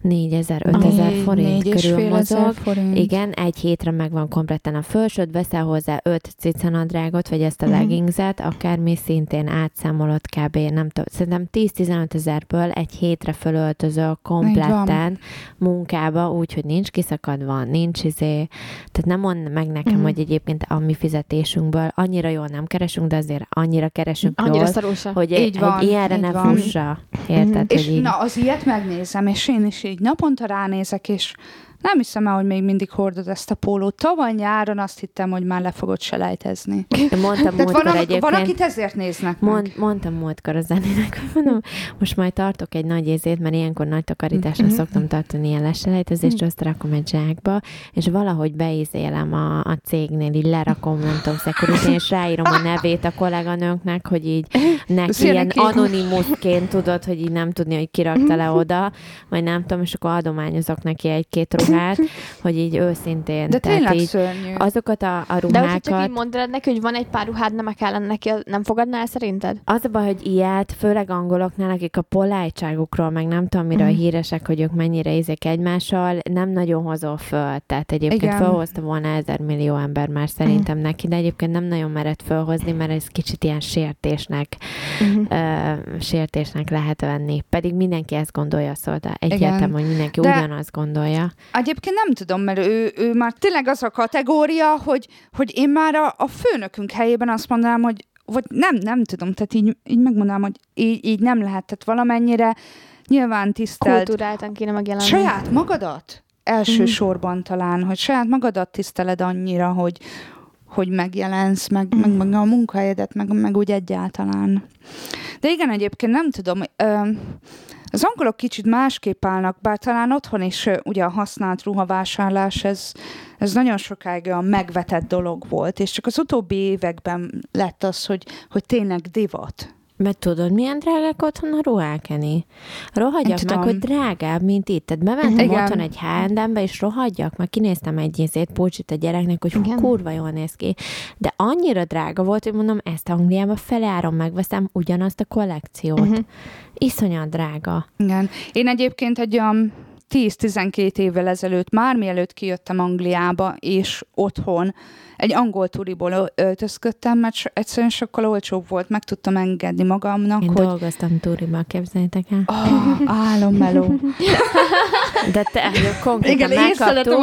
4000, 5000 Négy- forint négy és körül mozog. forint. Igen, egy hétre megvan kompletten a fölsőd, veszel hozzá öt cicanadrágot, vagy ezt a Mhm. leggingset, akármi szintén átszámolod kb. nem tudom, szerintem 10-15 ezerből egy hétre fölöltözöl kompletten munkába, úgyhogy nincs kiszakadva, nincs izé, tehát nem mond meg nekem, Mhm. hogy egyébként a mi fizetésünkből annyira jól nem keresünk, de azért annyira keresünk Annyira jól, szarulsa. hogy Így egy, van, ilyenre így ne van. fussa. Érted, És hogy így... na, az ilyet megnézem, és én is így naponta ránézek, és nem hiszem el, hogy még mindig hordod ezt a pólót. Tavaly nyáron azt hittem, hogy már le fogod selejtezni. Mondtam múltkor van, egyébként... van, akit ezért néznek meg. Mond, mondtam múltkor a zenének, hogy mondom, most majd tartok egy nagy ézét, mert ilyenkor nagy takarításra Mhm. szoktam tartani ilyen leselejtezést, azt rakom egy zsákba, és valahogy beizélem a, a cégnél, így lerakom, nem tudom, security és ráírom a nevét a kolléganőnknek, hogy így neki Szia ilyen neki. anonimusként tudod, hogy így nem tudni, hogy kirakta le oda, vagy nem tudom, és akkor adományozok neki egy-két ruhát, hogy így őszintén. De tehát tényleg így szörnyű. azokat a, a De hogyha csak ruhákat, így mondanád neki, hogy van egy pár ruhád, nem kellene neki, nem fogadnál szerinted? Az a baj, hogy ilyet, főleg angoloknál, akik a polátságukról, meg nem tudom, miről Mhm. híresek, hogy ők mennyire ízik egymással, nem nagyon hozol föl. Tehát egyébként Igen. fölhozta volna ezer millió ember már szerintem neki, de egyébként nem nagyon mered fölhozni, mert ez kicsit ilyen sértésnek, Mhm. Ö, sértésnek lehet venni. Pedig mindenki ezt gondolja, szóval de egyértelmű, hogy mindenki De- ugyanazt gondolja. Egyébként nem tudom, mert ő, ő már tényleg az a kategória, hogy, hogy én már a, a főnökünk helyében azt mondanám, hogy vagy nem, nem tudom, tehát így, így megmondanám, hogy így, így nem lehet, tehát valamennyire nyilván tisztelt Kultúráltan kéne megjelenni. saját magadat elsősorban talán, hogy saját magadat tiszteled annyira, hogy, hogy megjelensz, meg, meg, meg a munkahelyedet, meg, meg úgy egyáltalán. De igen, egyébként nem tudom, ö, az angolok kicsit másképp állnak, bár talán otthon is ugye a használt ruhavásárlás, ez, ez nagyon sokáig a megvetett dolog volt, és csak az utóbbi években lett az, hogy, hogy tényleg divat. Mert tudod, milyen drágák otthon a ruhák, Eni? Rohadjak meg, hogy drágább, mint itt. Tehát bementem Igen. otthon egy H&M-be, és rohadjak, meg kinéztem egy izét, pulcsit a gyereknek, hogy hú, kurva jól néz ki. De annyira drága volt, hogy mondom, ezt Angliába feláron megveszem ugyanazt a kollekciót. Mhm. Iszonyat drága. Igen. Én egyébként egy olyan 10-12 évvel ezelőtt, már mielőtt kijöttem Angliába, és otthon egy angol turiból öltözködtem, mert egyszerűen sokkal olcsóbb volt, meg tudtam engedni magamnak, Én hogy dolgoztam Turiba, képzeljétek el. oh, álommeló. De te, konkrétan Igen, megkaptuk,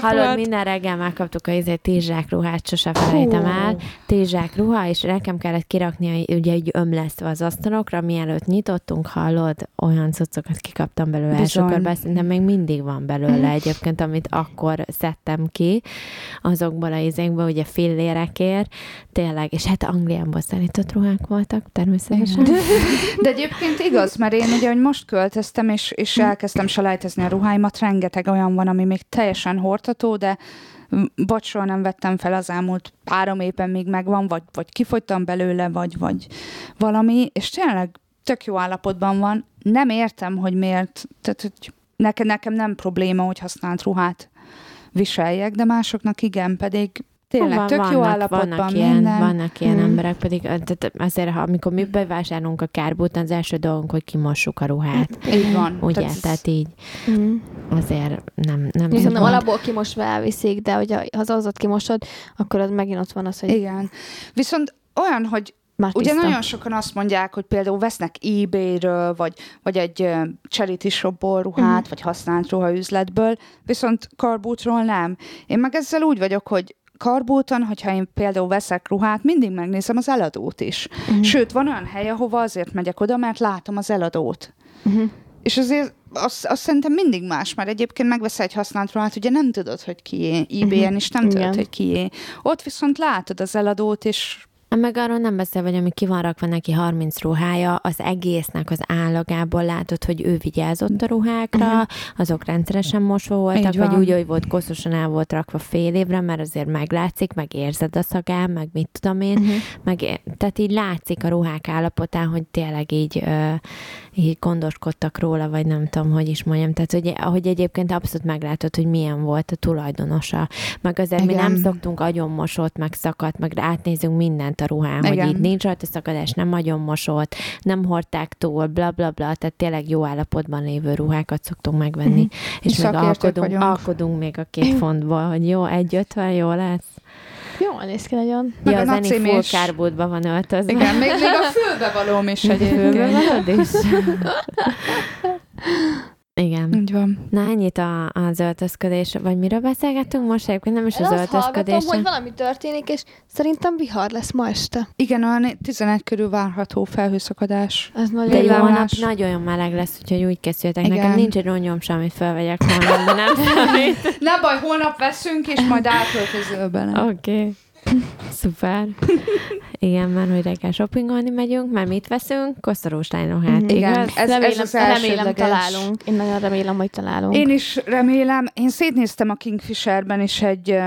Hallod, minden reggel megkaptuk a izé, tízsák ruhát, sose felejtem el. Tízsák ruha, és nekem kellett kirakni ugye egy ömlesztve az asztalokra, mielőtt nyitottunk, hallod, olyan cuccokat kikaptam belőle körben, szerintem még mindig van belőle egyébként, amit akkor szedtem ki azokból a izékből, ugye fillérekért, tényleg, és hát Angliából szállított ruhák voltak, természetesen. De egyébként igaz, mert én ugye, hogy most költöztem, és, és elkezdtem selejtezni a ruháimat, rengeteg olyan van, ami még teljesen hordható, de bocsról nem vettem fel az elmúlt három évben még megvan, vagy, vagy kifogytam belőle, vagy, vagy valami, és tényleg tök jó állapotban van. Nem értem, hogy miért, tehát hogy nekem, nekem nem probléma, hogy használt ruhát viseljek, de másoknak igen, pedig tényleg Van- tök jó állapotban vannak ilyen, minden. Vannak ilyen Mm. emberek, pedig tehát azért, ha, amikor mi bevásárolunk a kárbúton, az első dolgunk, hogy kimossuk a ruhát. Így van. Ugye, ez- tehát így Mm. azért nem, nem Viszont nem alapból kimosva elviszik, de hogyha ha az azot kimosod, akkor az megint ott van az, hogy Igen. Viszont olyan, hogy már Ugye tiszta. nagyon sokan azt mondják, hogy például vesznek eBay-ről, vagy, vagy egy charity shopból ruhát, Mhm. vagy használt ruhaüzletből, viszont karbútról nem. Én meg ezzel úgy vagyok, hogy karbúton, hogyha én például veszek ruhát, mindig megnézem az eladót is. Mhm. Sőt, van olyan hely, ahova azért megyek oda, mert látom az eladót. Mhm. És azért azt, azt szerintem mindig más, mert egyébként megveszel egy használt ruhát, ugye nem tudod, hogy kié, eBay-en is nem tudod, Igen. hogy kié. Ott viszont látod az eladót, és Meg arról nem beszél, hogy ami ki van rakva neki 30 ruhája, az egésznek az állagából látod, hogy ő vigyázott a ruhákra, uh-huh. azok rendszeresen mosva voltak, vagy úgy, hogy volt koszosan el volt rakva fél évre, mert azért meglátszik, meg érzed a szagán, meg mit tudom én, uh-huh. meg, tehát így látszik a ruhák állapotán, hogy tényleg így, ö, így gondoskodtak róla, vagy nem tudom, hogy is mondjam. Tehát, hogy, hogy egyébként abszolút meglátod, hogy milyen volt a tulajdonosa. Meg azért Igen. mi nem szoktunk agyonmosott, meg szakadt, meg átnézünk mindent a hogy Igen. itt nincs rajta szakadás, nem agyonmosott, nem hordták túl, bla bla bla, tehát tényleg jó állapotban lévő ruhákat szoktunk megvenni. Mhm. És még Szakértők alkodunk, vagyunk. alkodunk még a két fontból, hogy jó, egy ötven jó lesz. Jól néz ki nagyon. Meg ja, a a Zeni nacim full is. kárbótba van öltözve. Igen, még, még a fülbe valóm is egyébként. valód is. Igen. Így van. Na, ennyit a, az öltözködés, vagy miről beszélgettünk most? Egyébként nem is Én az azt hallgatom, öltözködés. hogy valami történik, és szerintem vihar lesz ma este. Igen, olyan 11 körül várható felhőszakadás. Ez nagyon De jó, holnap nagyon meleg lesz, úgyhogy úgy készültek. Igen. Nekem nincs egy ronyom sem, amit felvegyek holnap, de nem számít. Ne baj, holnap veszünk, és majd átöltözöl bele. Oké. Okay. Szuper. Igen, mert hogy reggel shoppingolni megyünk, mert mit veszünk? Koszorús lányruhát, Mhm. Igen, igaz? ez, remélem, ez az remélem találunk. Én nagyon remélem, hogy találunk. Én is remélem, én szétnéztem a Kingfisherben is egy,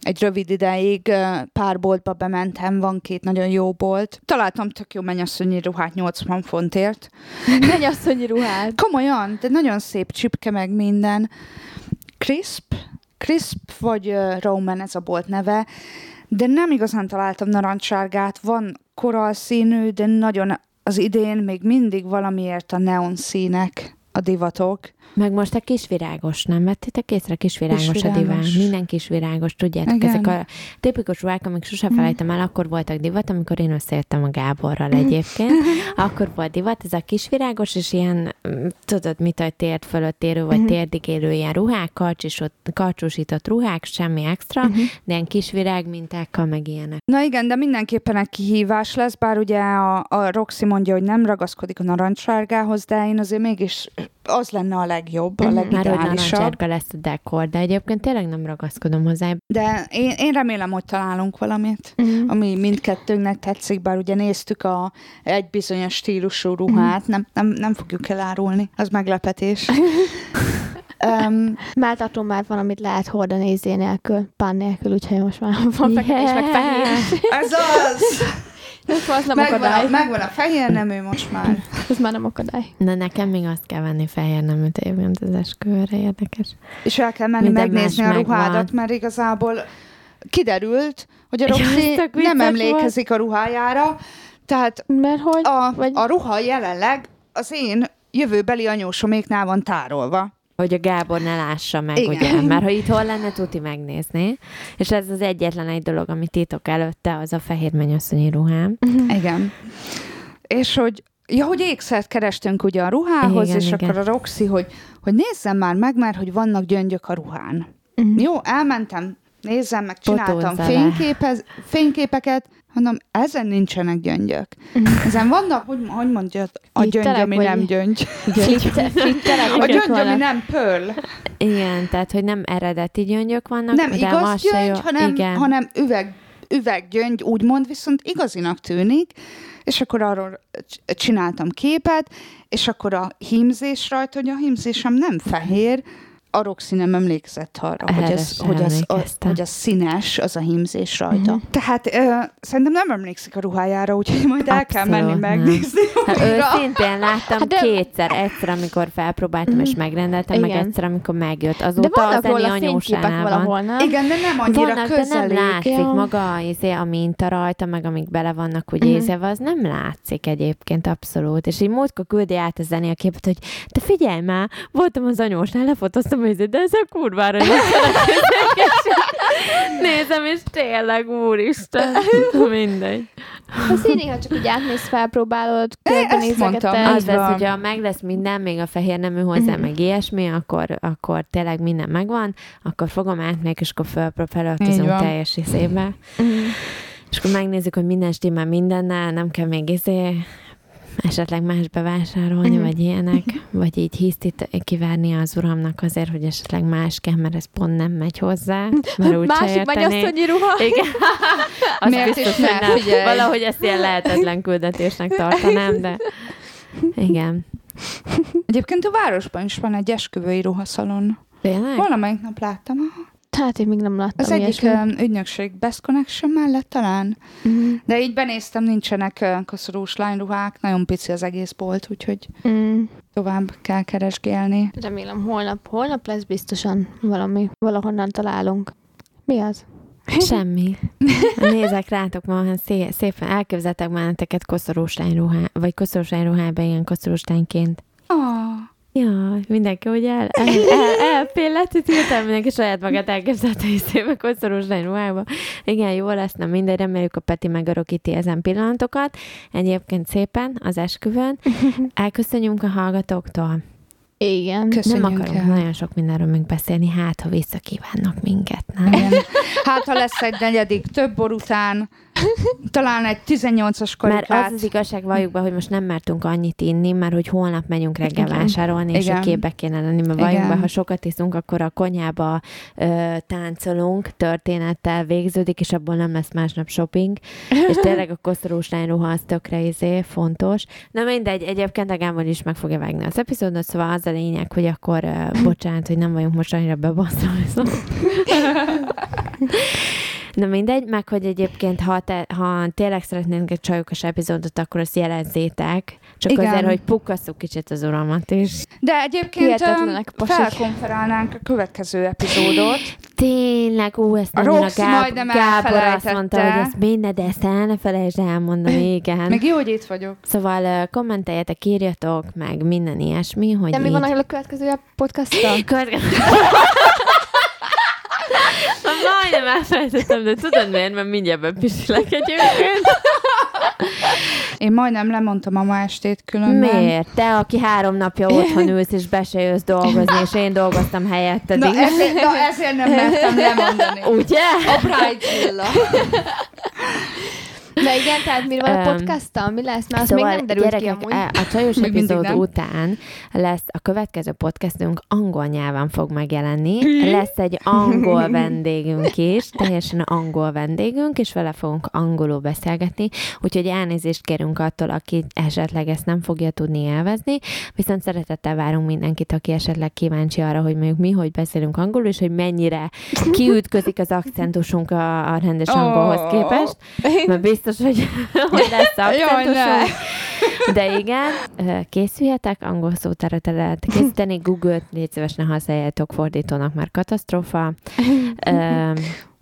egy rövid ideig pár boltba bementem, van két nagyon jó bolt. Találtam tök jó mennyasszonyi ruhát 80 fontért. Megy asszonyi ruhát. Komolyan, de nagyon szép csipke meg minden. Crisp, Crisp vagy Roman ez a bolt neve, de nem igazán találtam narancssárgát, van koralszínű, de nagyon az idén még mindig valamiért a neon színek a divatok. Meg most a kisvirágos, nem vettétek észre? Kisvirágos, a Kisvirágos. diván. Minden kisvirágos, tudjátok, Igen. ezek a tipikus ruhák, amik sosem felejtem el, akkor voltak divat, amikor én összejöttem a Gáborral egyébként. Akkor volt divat, ez a kisvirágos, és ilyen, mm, tudod, mit, hogy térd fölött érő, vagy térdig érő ilyen ruhák, karcsúsított ruhák, semmi extra, de ilyen kisvirág mintákkal, meg ilyenek. Na igen, de mindenképpen egy kihívás lesz, bár ugye a, a Roxy mondja, hogy nem ragaszkodik a narancssárgához, de én azért mégis az lenne a legjobb, a Már legideálisabb. narancsárga lesz a dekor, de egyébként tényleg nem ragaszkodom hozzá. De én, én remélem, hogy találunk valamit, Mhm. ami mindkettőnknek tetszik, bár ugye néztük a, egy bizonyos stílusú ruhát, nem, nem, nem fogjuk elárulni, az meglepetés. um, Melltartó már van, amit lehet hordani izé nélkül, pán nélkül, úgyhogy most már van fekete és meg fehér. ez az! Ez az nem Megvan akadály. a, megvan a fehér nemű most már. Ez már nem akadály. Na nekem még azt kell venni fehér neműt egyébként az esküvőre, érdekes. És el kell menni Minden megnézni a ruhádat, megvan. mert igazából kiderült, hogy a Roxy nem emlékezik a ruhájára, tehát Mert hogy? a, Vagy- a ruha jelenleg az én jövőbeli anyósoméknál van tárolva. Hogy a Gábor ne lássa meg, Igen. ugye? Mert ha itt hol lenne, tuti megnézni. És ez az egyetlen egy dolog, amit titok előtte, az a fehér mennyasszonyi ruhám. Igen. És hogy Ja, hogy ékszert kerestünk ugye a ruhához, Igen, és igen. akkor a Roxy, hogy, hogy nézzem már meg, mert hogy vannak gyöngyök a ruhán. Mhm. Jó, elmentem, nézzem meg, csináltam fényképez, fényképeket, mondom, ezen nincsenek gyöngyök. Ezen vannak, hogy, hogy mondja, a gyöngy, ami nem gyöngy. Flitter- Flitterek A gyöngy, ami nem pearl. Igen, tehát, hogy nem eredeti gyöngyök vannak, Nem de igaz gyöngy, hanem, Igen. hanem üveg, üveggyöngy, úgymond, viszont igazinak tűnik, és akkor arról csináltam képet, és akkor a hímzés rajta, hogy a hímzésem nem fehér, a Roxy nem emlékezett arra, Erre hogy az, hogy, az, a, hogy az színes, az a hímzés rajta. Uh-huh. Tehát ö, szerintem nem emlékszik a ruhájára, úgyhogy majd el kell menni nem. megnézni. Hát őszintén láttam Hát de- kétszer, egyszer, amikor felpróbáltam és megrendeltem, meg Igen. egyszer, amikor megjött. De Azóta vannak az Eni róla fényképek anyósánál van. valahol, nem? Igen, de nem annyira Vannak, de nem látszik Ja. maga izé, a minta rajta, meg amik bele vannak úgy Mhm. észeve, az nem látszik egyébként abszolút. És így múltkor küldi át a zené a képet, hogy te figyelj már, voltam az anyósnál, lefotóztam, izé, de ez a kurvára Nézem, és tényleg, úristen, mindegy. Az én néha csak úgy átmész, felpróbálod, körbenézegetted. Az lesz, hogyha meg lesz minden, még a fehér nemű hozzá, meg ilyesmi, akkor, akkor tényleg minden megvan, akkor fogom átmenni, és akkor fel, felöltözünk teljes izébe. És akkor megnézzük, hogy minden stimmel mindennel, nem kell még izé esetleg más bevásárolni, Mhm. vagy ilyenek, vagy így hisztit kivárni az uramnak azért, hogy esetleg más kell, mert ez pont nem megy hozzá, mert úgy Másik mennyasszonyi ruha. Igen. Azt Miért biztos, hogy ne? nem. Figyelj. Valahogy ezt ilyen lehetetlen küldetésnek tartanám, de igen. Egyébként a városban is van egy esküvői ruhaszalon. Tényleg? Valamelyik nap láttam. Hát én még nem láttam Az egyik ilyesmit. ö, ügynökség Best Connection mellett talán. Mhm. De így benéztem, nincsenek koszorús lányruhák, nagyon pici az egész bolt, úgyhogy Mm. tovább kell keresgélni. Remélem holnap, holnap lesz biztosan valami, valahonnan találunk. Mi az? Semmi. Nézek rátok ma, szé- szépen elképzeltek már nektek koszorús lányruhá, vagy koszorús lányruhába ilyen koszorús lányként. Ah, Ja, mindenki ugye el, el, el, elpillet, hirtelen mindenki saját magát elképzelte is szépen koszorús lányruhába. Igen, jó lesz, nem mindegy, reméljük a Peti megörökíti ezen pillanatokat. Egyébként szépen az esküvőn. Elköszönjünk a hallgatóktól. Igen. Köszönjük nem akarunk el. nagyon sok mindenről még beszélni, hát ha visszakívánnak minket, nem? igen. Hát, ha lesz egy negyedik több bor után, talán egy 18-as Mert karikát. az az igazság, valljuk be, hogy most nem mertünk annyit inni, mert hogy holnap megyünk reggel Igen. vásárolni, és Igen. a képbe kéne lenni, mert valljuk be, ha sokat iszunk, akkor a konyhába ö, táncolunk, történettel végződik, és abból nem lesz másnap shopping, és tényleg a koszorús lányruha az tökre izé, fontos. Na mindegy, egyébként a Gábor is meg fogja vágni az epizódot, szóval az a lényeg, hogy akkor, ö, bocsánat, hogy nem vagyunk most annyira bebaszolni, szóval. Na mindegy, meg hogy egyébként, ha, te, ha tényleg szeretnénk egy csajokos epizódot, akkor azt jelezzétek. Csak Igen. azért, hogy pukkasszuk kicsit az uramat is. De egyébként pasik. felkonferálnánk a következő epizódot. Tényleg, ú, ezt A nagyon a, Gáb- majdnem Gábor azt mondta, hogy ezt minden, de ezt el ne felejtsd elmondani, igen. Meg jó, hogy itt vagyok. Szóval kommenteljetek, írjatok, meg minden ilyesmi, hogy De mi így... van a következő podcasttal? Következő... Majdnem elfelejtettem, de tudod miért? Mert mindjárt bepisilek egyébként. Én majdnem lemondtam a ma estét különben. Miért? Te, aki három napja otthon ülsz, és be se jössz dolgozni, és én dolgoztam helyetted. Na ezért, na ezért nem mertem lemondani. Ugye? A Bridezilla. De igen, tehát mi van a podcasttal? Mi lesz? Mert az még nem derült ki gyerekek, amúgy. e- a csajos epizód után lesz a következő podcastünk angol nyelven fog megjelenni. Lesz egy angol vendégünk is, teljesen angol vendégünk, és vele fogunk angolul beszélgetni, úgyhogy elnézést kérünk attól, aki esetleg ezt nem fogja tudni élvezni, viszont szeretettel várunk mindenkit, aki esetleg kíváncsi arra, hogy mondjuk mi, hogy beszélünk angolul, és hogy mennyire kiütközik az akcentusunk a, a rendes angolhoz Ó. képest, mert biztos, hogy, hogy lesz akcentusunk. De igen, készüljetek, angol szótárat lehet készíteni, Google-t légy szíves, ne használjátok fordítónak, már katasztrófa.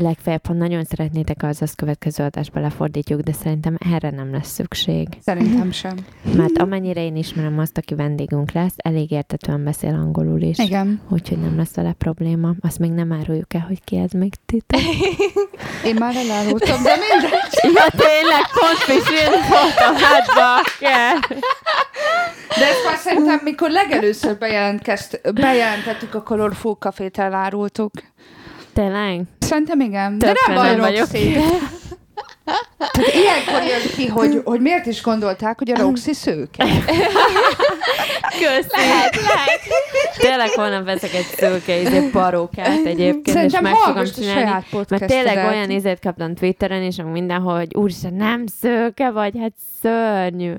Legfeljebb, ha nagyon szeretnétek, az az következő adásba lefordítjuk, de szerintem erre nem lesz szükség. Szerintem sem. Mert amennyire én ismerem azt, aki vendégünk lesz, elég értetően beszél angolul is. Igen. Úgyhogy nem lesz vele probléma. Azt még nem áruljuk el, hogy ki ez még titok. Én már elárultam, de mindegy. ja, tényleg, pont pisilni voltam, hát bakker. De ezt már szerintem, mikor legelőször bejelentettük, a Colorful Cafét elárultuk. Tényleg? Szerintem igen. De nem baj, nem vagyok. Tehát ilyenkor jön ki, hogy, hogy miért is gondolták, hogy a Roxy szőke. Köszi. Lehet, lehet. Tényleg holnap veszek egy szőke izé parókát egyébként, Szerintem és meg fogom csinálni. saját Mert tényleg olyan izét kaptam Twitteren is, meg mindenhol, hogy úristen, nem szőke vagy, hát szörnyű.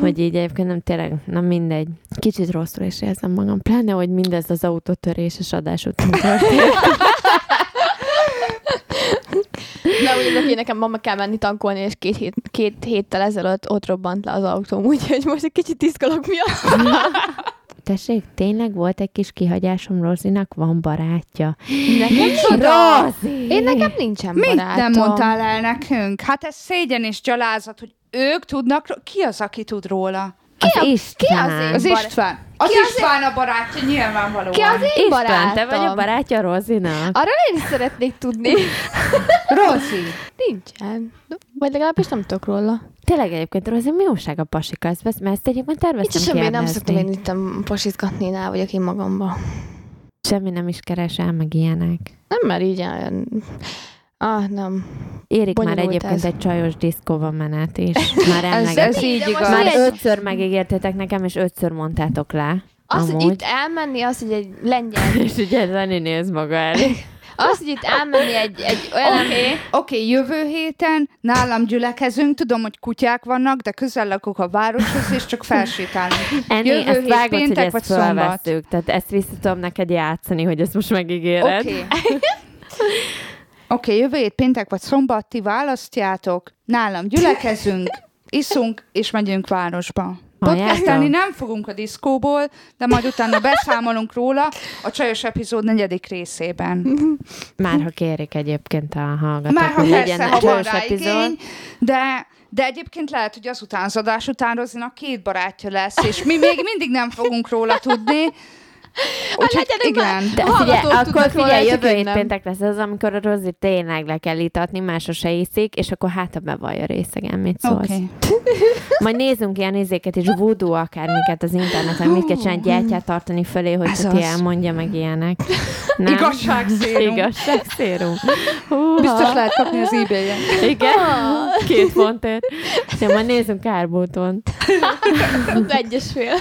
Hogy így egyébként nem tényleg, na mindegy. Kicsit rosszul is érzem magam, pláne, hogy mindez az autótöréses adás után történt. Na, úgy hogy nekem mama kell menni tankolni, és két, hét, két héttel ezelőtt ott robbant le az autóm, úgyhogy most egy kicsit tiszkolok miatt. Tessék, tényleg volt egy kis kihagyásom, Rozinak van barátja. Nekem Rozi! Én nekem nincsen Mit barátom. nem mondtál el nekünk? Hát ez szégyen és gyalázat, hogy ők tudnak, ki az, aki tud róla? Az a- István. ki az én Az Bar- István. Az Ki az István a barátja, nyilvánvalóan. Ki az én István, barátom? te vagy a barátja Rozinak? Arra én is szeretnék tudni. Rozi. Nincsen. Vagy legalábbis nem tudok róla. Tényleg egyébként Rozi, mi újság a pasika? Ezt, vesz- mert ezt egyébként terveztem Nincs semmi, nem szoktam én itt pasizgatni, én el vagyok én magamba. Semmi nem is keresel, meg ilyenek. Nem, mert így olyan... Ah, nem. Érik már Bonyolult egyébként ez. egy csajos diszkóba menet is. Már Ez, ez így igaz. Már egy- ötször megígértétek nekem, és ötször mondtátok le. Az, hogy Amúgy. itt elmenni, az, hogy egy lengyel, És ugye Zani néz maga elé. Az, hogy itt elmenni egy, egy olyan Oké, okay. okay, jövő héten nálam gyülekezünk, tudom, hogy kutyák vannak, de közel lakok a városhoz, és csak felsétálunk. Ennyi, Jövő ezt hét vágod, hogy péntek ezt vagy szombat? Tehát ezt vissza tudom neked játszani, hogy ezt most megígéred. Oké. Okay. Oké, okay, jövő hét péntek vagy szombat, ti választjátok, nálam gyülekezünk, iszunk, és megyünk városba. Podcastelni nem fogunk a diszkóból, de majd utána beszámolunk róla a csajos epizód negyedik részében. Már ha kérik egyébként a hallgatók, Már ha legyen persze, van csajos epizód. igény, de, de egyébként lehet, hogy azután az adás után Rozinak két barátja lesz, és mi még mindig nem fogunk róla tudni. Úgyhogy legyenek már- igen. De A figyelj, akkor figyelj, jövő hét péntek lesz az, amikor a Rozi tényleg le kell itatni, másra se iszik, és akkor hát a bevallja részegen, mit szólsz. Okay. Majd nézzünk ilyen izéket és voodoo akármiket az interneten, mit kell csinálni, gyertyát tartani fölé, hogy az. elmondja meg ilyenek. Nem? Igazságszérum. Igazságszérum. Húha. Biztos lehet kapni az ebay-en. Igen, két fontért. Ja, majd nézzünk árbóton. egyes fél.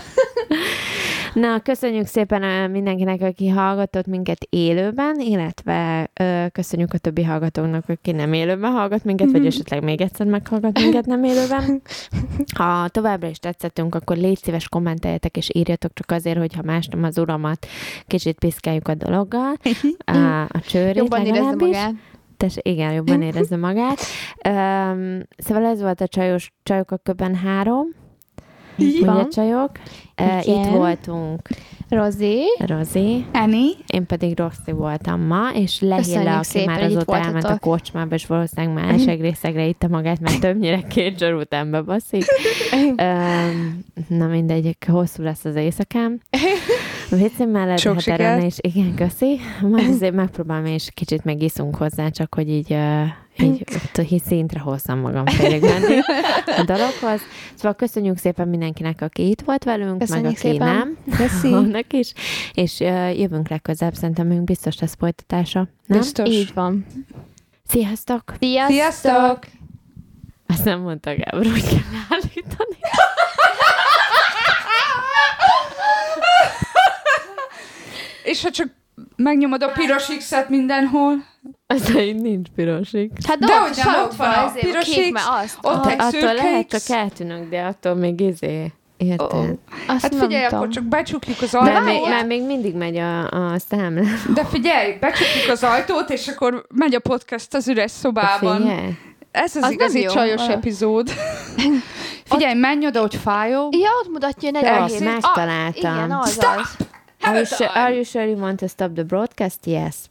Na, köszönjük szépen mindenkinek, aki hallgatott minket élőben, illetve ö, köszönjük a többi hallgatónak, aki nem élőben hallgat minket, vagy esetleg még egyszer meghallgat minket nem élőben. Ha továbbra is tetszettünk, akkor légy szíves, kommenteljetek, és írjatok csak azért, hogyha más nem az uramat, kicsit piszkáljuk a dologgal, a, a csőrét Jobban érezze magát. Tess, igen, jobban érezze magát. Um, szóval ez volt a csajos, Csajok a Köben három. Ugye csajok? Uh, itt voltunk Rozi, Rozi, Annie? én pedig Rossi voltam ma, és Lehilla, aki szépen, már azóta elment a kocsmába, és valószínűleg már elsegrészegre itta magát, mert többnyire két zsar után bebaszik. um, na mindegy, hosszú lesz az éjszakám. Viccem mellett, Sok hát erre is, igen, köszi. Majd azért megpróbálom, és kicsit megiszunk hozzá, csak hogy így, uh, így, így szintre hozzam magam félig menni a dologhoz. Szóval köszönjük szépen mindenkinek, aki itt volt velünk, Köszönjük meg aki szépen. nem. Annak is. És uh, jövünk legközelebb, szerintem még biztos lesz folytatása. Nem? Biztos. így van. Sziasztok! Sziasztok! Sziasztok! Azt nem mondta Gábor, hogy kell állítani. És ha csak megnyomod a piros X-et mindenhol, Az így nincs pirosik. Hát De de hogy ott nem, sarokban ott van a piros X, mert azt. ott Ah, egy Attól lehet, X. csak eltűnök, de attól még izé. Érted? Ó. azt Hát figyelj, tudom. akkor csak becsukjuk az De ajtót. még, már még mindig megy a, a számla. De figyelj, becsukjuk az ajtót, és akkor megy a podcast az üres szobában. Figyelj. Ez az, Az igazi csajos Ah. epizód. Figyelj, menj oda, hogy fájó. Ja, ott mutatja a Oké, 47. megtaláltam. Ah, igen, az Stop! az. Are you, Have sure, are you sure you want to stop the broadcast? Yes.